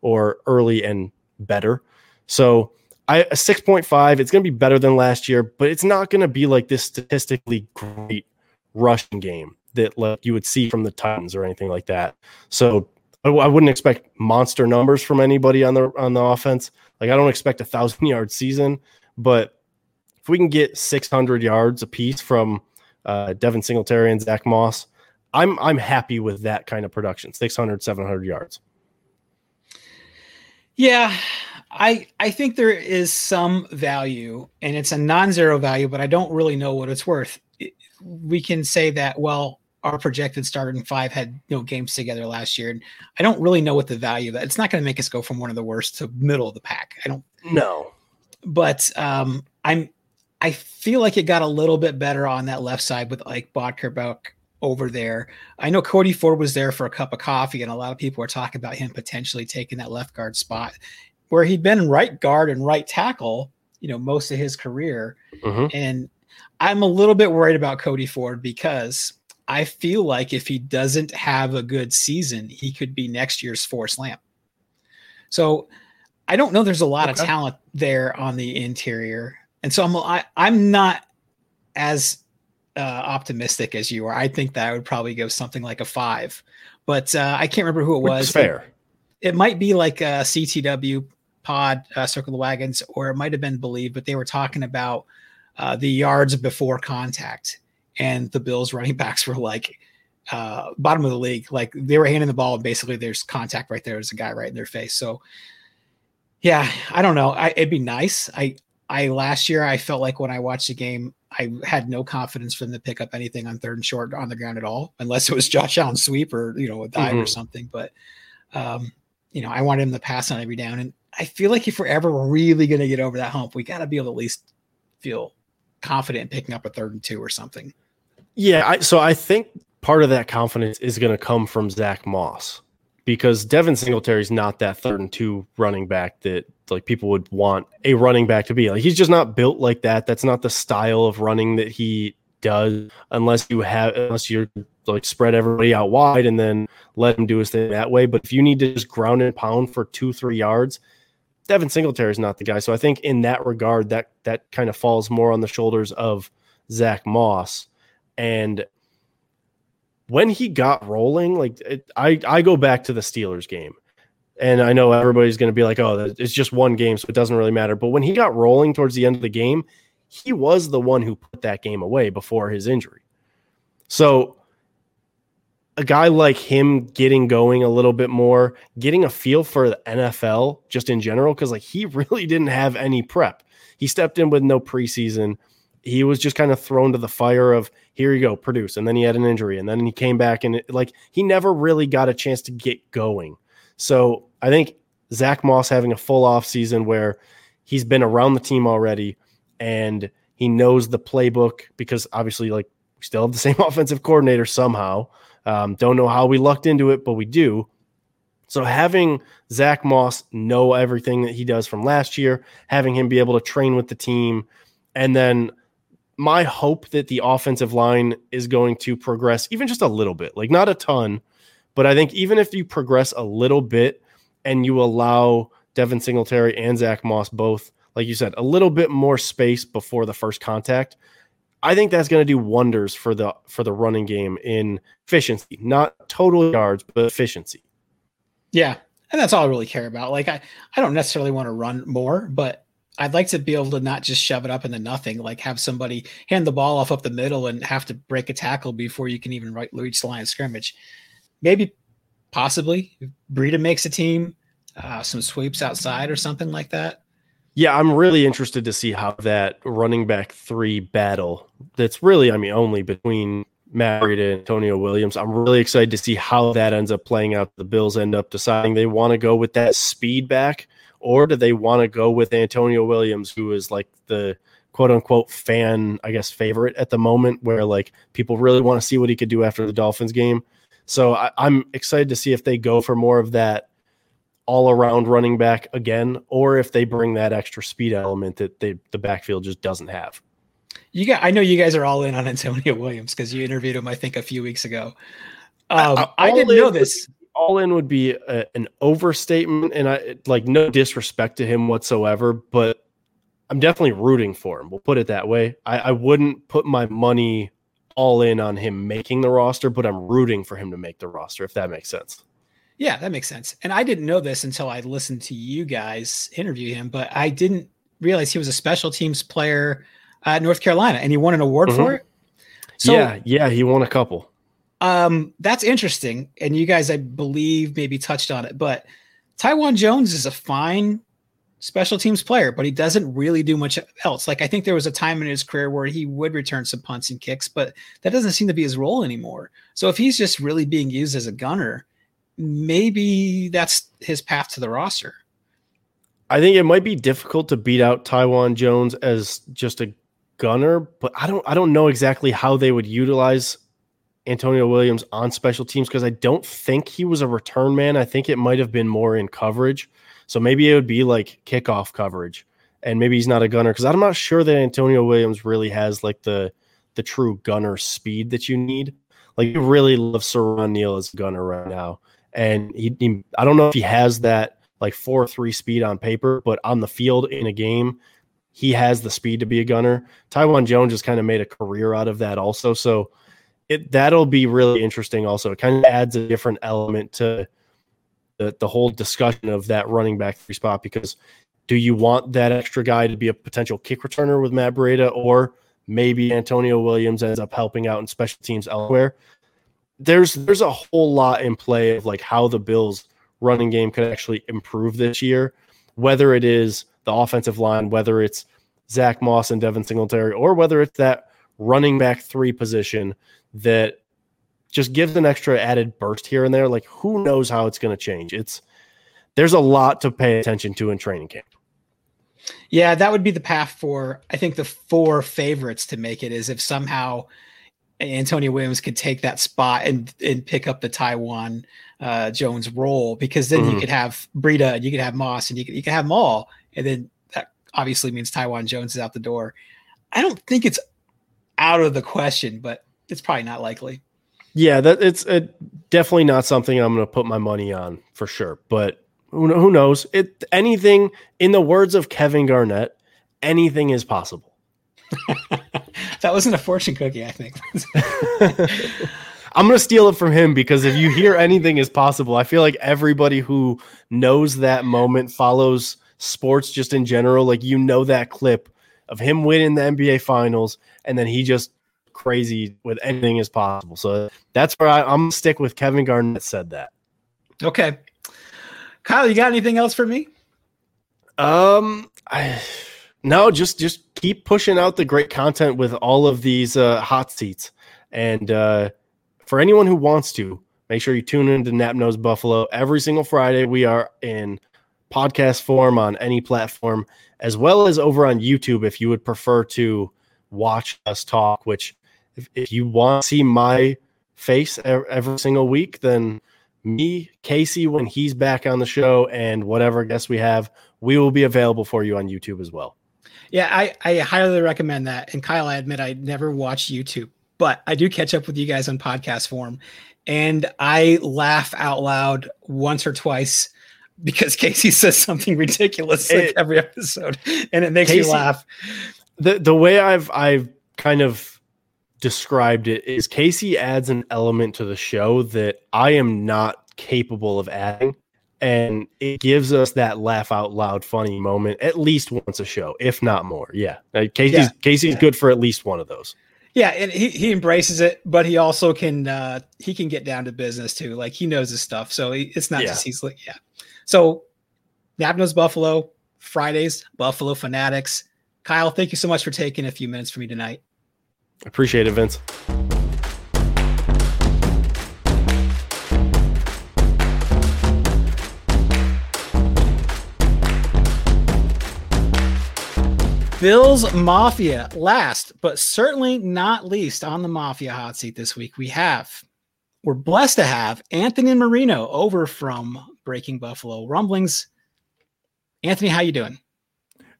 or early and better. So I a 6.5, it's going to be better than last year, but it's not going to be like this statistically great rushing game that like you would see from the Titans or anything like that. So I, I wouldn't expect monster numbers from anybody on the on the offense. Like I don't expect a thousand yard season, but if we can get 600 yards apiece from uh, Devin Singletary and Zach Moss, I'm I'm happy with that kind of production. 600, 700 yards. Yeah, I I think there is some value, and it's a non-zero value, but I don't really know what it's worth. We can say that well, our projected starting five had no games together last year, and I don't really know what the value of that. It's not going to make us go from one of the worst to middle of the pack. I don't. No, but um, I'm. I feel like it got a little bit better on that left side with like Bodkerbuck over there. I know Cody Ford was there for a cup of coffee, and a lot of people were talking about him potentially taking that left guard spot where he'd been right guard and right tackle, you know, most of his career. Mm-hmm. And I'm a little bit worried about Cody Ford because I feel like if he doesn't have a good season, he could be next year's Forrest Lamp. So I don't know. There's a lot okay. of talent there on the interior, and so I'm I, I'm not as uh, optimistic as you are. I think that I would probably go something like a five, but uh, I can't remember who it was. fair. It, it, might be like a CTW pod, uh, Circle the Wagons, or it might have been Believe, but they were talking about uh, the yards before contact, and the Bills running backs were like uh, bottom of the league. Like they were handing the ball, and basically there's contact right there. There's a guy right in their face. So, yeah, I don't know. I, it'd be nice. I I last year I felt like when I watched the game, I had no confidence for them to pick up anything on third and short on the ground at all, unless it was Josh Allen sweep or you know a dive mm-hmm. or something. But um, you know, I wanted him to pass on every down, and I feel like if we're ever really going to get over that hump, we got to be able to at least feel confident in picking up a third and two or something. Yeah, I, so I think part of that confidence is going to come from Zach Moss because Devin Singletary is not that third and two running back that like people would want a running back to be. Like he's just not built like that. That's not the style of running that he does unless you have unless you're like spread everybody out wide and then let him do his thing that way. But if you need to just ground and pound for two, three yards, Devin Singletary is not the guy. So I think in that regard, that that kind of falls more on the shoulders of Zach Moss. And when he got rolling, like it, I, I go back to the Steelers game, and I know everybody's going to be like, "Oh, it's just one game, so it doesn't really matter." But when he got rolling towards the end of the game, he was the one who put that game away before his injury. So, a guy like him getting going a little bit more, getting a feel for the NFL just in general, because like he really didn't have any prep. He stepped in with no preseason. He was just kind of thrown to the fire of here you go produce and then he had an injury and then he came back and it, like he never really got a chance to get going. So i think zach moss having a full off season where he's been around the team already and he knows the playbook because obviously like we still have the same offensive coordinator somehow um, don't know how we lucked into it but we do. So having zach moss know everything that he does from last year having him be able to train with the team and then my hope that the offensive line is going to progress even just a little bit, like not a ton, but I think even if you progress a little bit and you allow Devin Singletary and Zach Moss both, like you said, a little bit more space before the first contact, I think that's going to do wonders for the for the running game in efficiency, not total yards, but efficiency. Yeah, and that's all I really care about. Like I, I don't necessarily want to run more, but I'd like to be able to not just shove it up into nothing, like have somebody hand the ball off up the middle and have to break a tackle before you can even reach the line of scrimmage. Maybe, possibly, Breida makes a team, uh, some sweeps outside or something like that. Yeah, I'm really interested to see how that running back three battle that's really, I mean, only between Matt and Antonio Williams. I'm really excited to see how that ends up playing out. The Bills end up deciding they want to go with that speed back or do they want to go with Antonio Williams, who is like the quote unquote fan, I guess, favorite at the moment, where like people really want to see what he could do after the Dolphins game. So I, I'm excited to see if they go for more of that all around running back again, or if they bring that extra speed element that they, the backfield just doesn't have. You got, I know you guys are all in on Antonio Williams because you interviewed him, I think, a few weeks ago. Um, I, I didn't know this all in would be a, an overstatement, and I like no disrespect to him whatsoever, but I'm definitely rooting for him. We'll put it that way. I, I wouldn't put my money all in on him making the roster, but I'm rooting for him to make the roster, if that makes sense. Yeah, that makes sense. And I didn't know this until I listened to you guys interview him, but I didn't realize he was a special teams player at North Carolina and he won an award mm-hmm. for it. So, yeah, yeah, he won a couple. Um, that's interesting. And you guys, I believe, maybe touched on it, but Taiwan Jones is a fine special teams player, but he doesn't really do much else. Like I think there was a time in his career where he would return some punts and kicks, but that doesn't seem to be his role anymore. So if he's just really being used as a gunner, maybe that's his path to the roster. I think it might be difficult to beat out Taiwan Jones as just a gunner, but I don't I don't know exactly how they would utilize Antonio Williams on special teams because I don't think he was a return man. I think it might have been more in coverage. So maybe it would be like kickoff coverage, and maybe he's not a gunner because I'm not sure that Antonio Williams really has like the the true gunner speed that you need. Like you really love Siran Neal as a gunner right now, and he, he I don't know if he has that like four three speed on paper, but on the field in a game, he has the speed to be a gunner. Taiwan Jones just kind of made a career out of that also, so it that'll be really interesting. Also, it kind of adds a different element to the, the whole discussion of that running back three spot because do you want that extra guy to be a potential kick returner with Matt Breida or maybe Antonio Williams ends up helping out in special teams elsewhere? There's there's a whole lot in play of like how the Bills running game could actually improve this year, whether it is the offensive line, whether it's Zach Moss and Devin Singletary, or whether it's that running back three position that just gives an extra added burst here and there. Like who knows how it's going to change? It's there's a lot to pay attention to in training camp. Yeah, that would be the path for I think the four favorites to make it is if somehow Antonio Williams could take that spot and and pick up the Taiwan uh, Jones role because then mm-hmm. you could have Breida and you could have Moss and you could you could have them all and then that obviously means Taiwan Jones is out the door. I don't think it's out of the question, but it's probably not likely. Yeah, that it's definitely not something I'm going to put my money on for sure. But who, who knows? It anything in the words of Kevin Garnett, anything is possible. that wasn't a fortune cookie, I think. I'm going to steal it from him because if you hear anything is possible, I feel like everybody who knows that moment follows sports just in general. Like you know that clip of him winning the NBA finals and then he just crazy with anything is possible. So that's where I, am gonna stick with Kevin Garnett said that. Okay, Kyle, you got anything else for me? Um, I no, just just keep pushing out the great content with all of these uh, hot seats, and uh, for anyone who wants to, make sure you tune into Nap Knows Buffalo every single Friday. We are in podcast form on any platform, as well as over on YouTube if you would prefer to watch us talk, which if, if you want to see my face every single week, then me, Casey, when he's back on the show, and whatever guests we have, we will be available for you on YouTube as well. Yeah, I, I highly recommend that. And Kyle, I admit I never watch YouTube, but I do catch up with you guys on podcast form. And I laugh out loud once or twice because Casey says something ridiculous like every episode, and it makes Casey, me laugh. The the way I've I've kind of described it is Casey adds an element to the show that I am not capable of adding. And it gives us that laugh out loud funny moment at least once a show, if not more. Yeah. Casey's yeah. Casey's yeah. good for at least one of those. Yeah, and he, he embraces it, but he also can uh he can get down to business too. Like he knows his stuff. So he, it's not yeah. just he's like, yeah. So Nap Knows Buffalo, Fridays, Buffalo Fanatics. Kyle, thank you so much for taking a few minutes for me tonight. Appreciate it, Vince. Bills Mafia. Last, but certainly not least on the Mafia hot seat this week, we have, we're blessed to have Anthony Marino over from Breaking Buffalo Rumblings. Anthony, how you doing?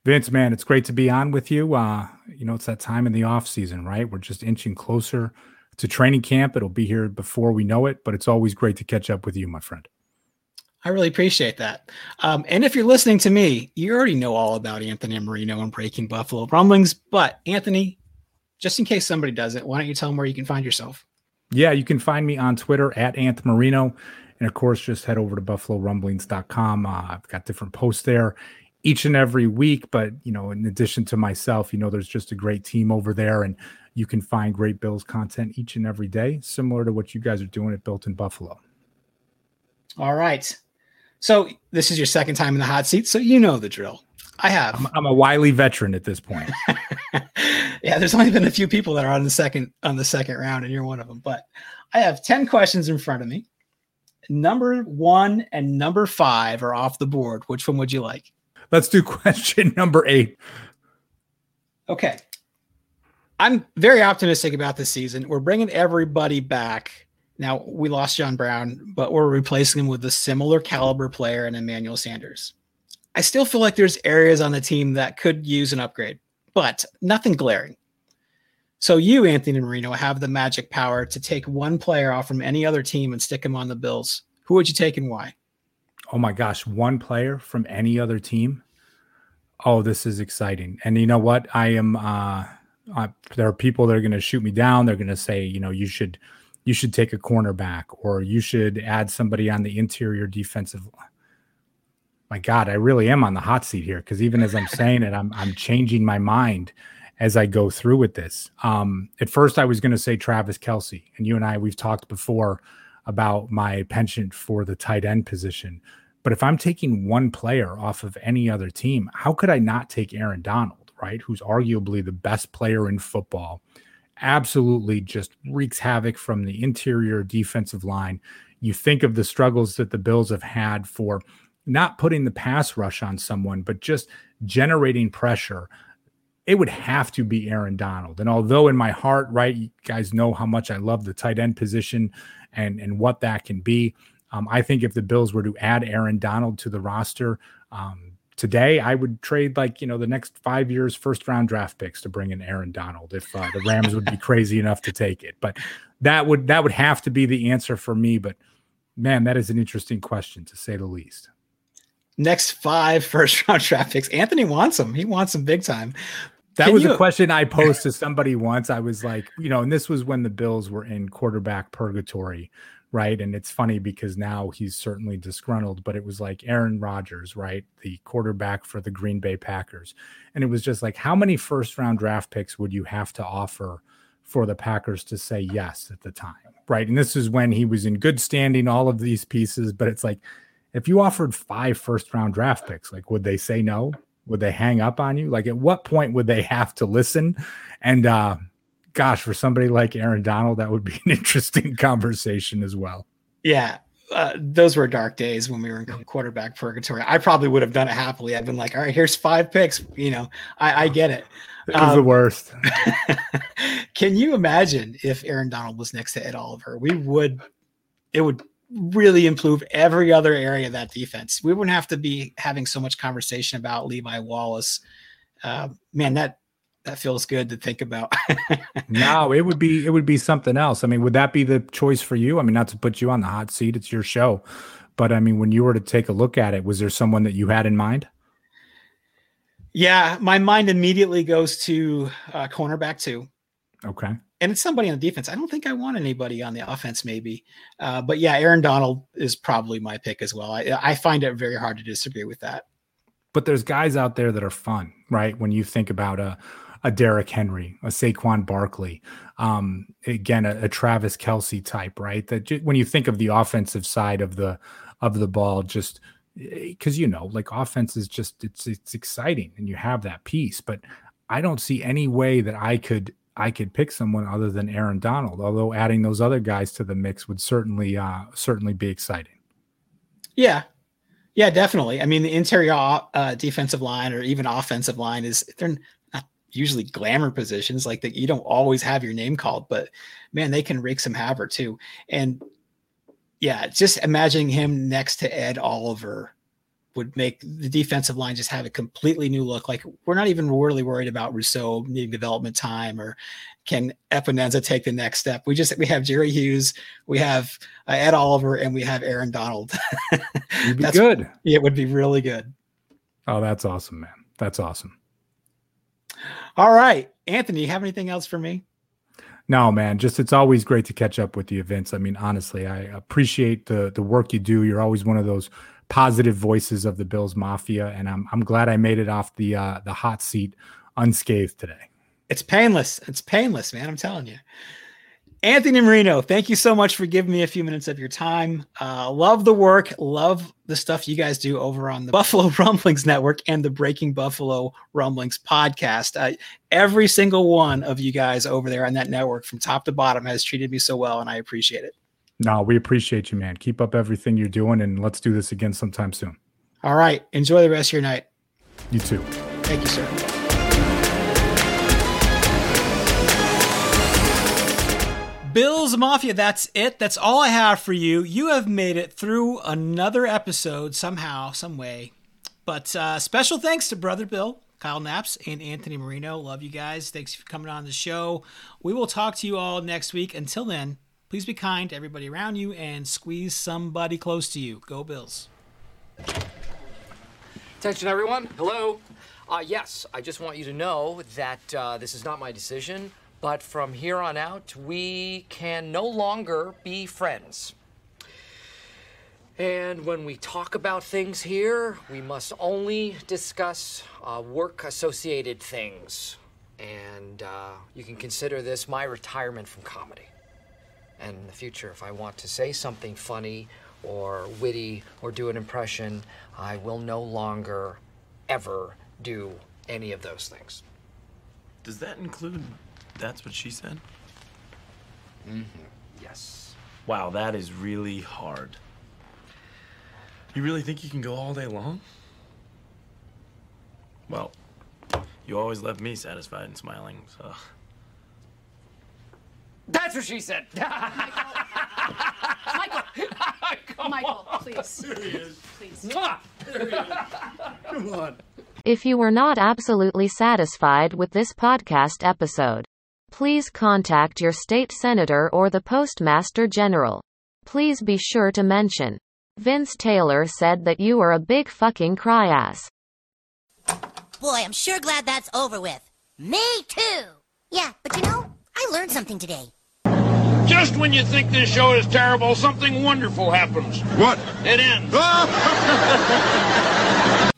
Vince, man, it's great to be on with you. Uh, you know, it's that time in the off season, right? We're just inching closer to training camp. It'll be here before we know it, but it's always great to catch up with you, my friend. I really appreciate that. Um, and if you're listening to me, you already know all about Anthony Marino and Breaking Buffalo Rumblings. But Anthony, just in case somebody doesn't, why don't you tell them where you can find yourself? Yeah, you can find me on Twitter at Anth Marino. And of course, just head over to buffalorumblings.com. Uh, I've got different posts there each and every week. But, you know, in addition to myself, you know, there's just a great team over there and you can find great Bills content each and every day, similar to what you guys are doing at Built in Buffalo. All right. So this is your second time in the hot seat, so you know the drill. I have. I'm, I'm a wily veteran at this point. yeah, there's only been a few people that are on the second on the second round, and you're one of them. But I have ten questions in front of me. Number one and number five are off the board. Which one would you like? Let's do question number eight. Okay. I'm very optimistic about this season. We're bringing everybody back. Now, we lost John Brown, but we're replacing him with a similar caliber player in Emmanuel Sanders. I still feel like there's areas on the team that could use an upgrade, but nothing glaring. So you, Anthony Marino, have the magic power to take one player off from any other team and stick him on the Bills. Who would you take and why? Oh my gosh, one player from any other team? Oh, this is exciting. And you know what? I am uh uh, there are people that are going to shoot me down. They're going to say, you know, you should you should take a cornerback or you should add somebody on the interior defensive. My God, I really am on the hot seat here because even as I'm saying it, I'm I'm changing my mind as I go through with this. Um, at first, I was going to say Travis Kelce, and you and I we've talked before about my penchant for the tight end position. But if I'm taking one player off of any other team, how could I not take Aaron Donald? right? Who's arguably the best player in football, absolutely just wreaks havoc from the interior defensive line. You think of the struggles that the Bills have had for not putting the pass rush on someone, but just generating pressure. It would have to be Aaron Donald. And although in my heart, right, you guys know how much I love the tight end position and and what that can be. Um, I think if the Bills were to add Aaron Donald to the roster, um, today, I would trade like you know the next five years first round draft picks to bring in Aaron Donald if uh, the Rams would be crazy enough to take it. But that would that would have to be the answer for me. But man, that is an interesting question to say the least. Next five first round draft picks. Anthony wants them. He wants them big time. That Can was you- a question I posed to somebody once. I was like, you know, and this was when the Bills were in quarterback purgatory right? And it's funny because now he's certainly disgruntled, but it was like Aaron Rodgers, right? The quarterback for the Green Bay Packers. And it was just like, how many first round draft picks would you have to offer for the Packers to say yes at the time, right? And this is when he was in good standing, all of these pieces, but it's like, if you offered five first round draft picks, like, would they say no? Would they hang up on you? Like, at what point would they have to listen? And, uh, gosh, for somebody like Aaron Donald, that would be an interesting conversation as well. Yeah. Uh, those were dark days when we were in quarterback purgatory. I probably would have done it happily. I've been like, all right, here's five picks. You know, I, I get it. It was um, the worst. can you imagine if Aaron Donald was next to Ed Oliver? We would, it would really improve every other area of that defense. We wouldn't have to be having so much conversation about Levi Wallace. Uh, man, that that feels good to think about. no, it would be it would be something else. I mean, would that be the choice for you? I mean, not to put you on the hot seat, it's your show. But I mean, when you were to take a look at it, was there someone that you had in mind? Yeah, my mind immediately goes to uh, cornerback too. Okay. And it's somebody on the defense. I don't think I want anybody on the offense, maybe. Uh, but yeah, Aaron Donald is probably my pick as well. I, I find it very hard to disagree with that. But there's guys out there that are fun, right? When you think about a a Derrick Henry, a Saquon Barkley, um, again a, a, Travis Kelce type, right? That when you think of the offensive side of the of the ball, just because eh, you know, like offense is just it's it's exciting and you have that piece, but I don't see any way that I could I could pick someone other than Aaron Donald. Although adding those other guys to the mix would certainly uh, certainly be exciting. Yeah, yeah, definitely. I mean, the interior uh, defensive line or even offensive line is they're usually glamour positions like that you don't always have your name called but man they can wreak some havoc too. And yeah just imagining him next to ed oliver would make the defensive line just have a completely new look. Like we're not even really worried about rousseau needing development time or can Epenesa take the next step. We just we have jerry hughes we have uh, ed oliver and we have aaron donald. You'd be good. It would be really good. Oh that's awesome man. That's awesome all right. Anthony, you have anything else for me? No, man. Just it's always great to catch up with the events. I mean, honestly, I appreciate the the work you do. You're always one of those positive voices of the Bills Mafia, and I'm I'm glad I made it off the uh, the hot seat unscathed today. It's painless. It's painless, man. I'm telling you. Anthony Marino, thank you so much for giving me a few minutes of your time. Uh, love the work, love the stuff you guys do over on the Buffalo Rumblings Network and the Breaking Buffalo Rumblings podcast. Uh, every single one of you guys over there on that network, from top to bottom, has treated me so well, and I appreciate it. No, we appreciate you, man. Keep up everything you're doing, and let's do this again sometime soon. All right. Enjoy the rest of your night. You too. Thank you, sir. Bills Mafia, that's it. That's all I have for you. You have made it through another episode somehow, some way. But uh, special thanks to Brother Bill, Kyle Naps, and Anthony Marino. Love you guys. Thanks for coming on the show. We will talk to you all next week. Until then, please be kind to everybody around you and squeeze somebody close to you. Go Bills. Attention, everyone. Hello. Uh, yes, I just want you to know that uh, this is not my decision, but from here on out, we can no longer be friends. And when we talk about things here, we must only discuss uh, work associated things. And uh, you can consider this my retirement from comedy. And in the future, if I want to say something funny or witty or do an impression, I will no longer ever do any of those things. Does that include that's what she said? Mm-hmm. Yes. Wow, that is really hard. You really think you can go all day long? Well, you always left me satisfied and smiling, so. That's what she said. Michael. Michael, please. Please. Come on. If you were not absolutely satisfied with this podcast episode, please contact your state senator or the postmaster general. Please be sure to mention. Vince Taylor said that you are a big fucking cry ass. Boy, I'm sure glad that's over with. Me too. Yeah, but you know, I learned something today. Just when you think this show is terrible, something wonderful happens. What? It ends.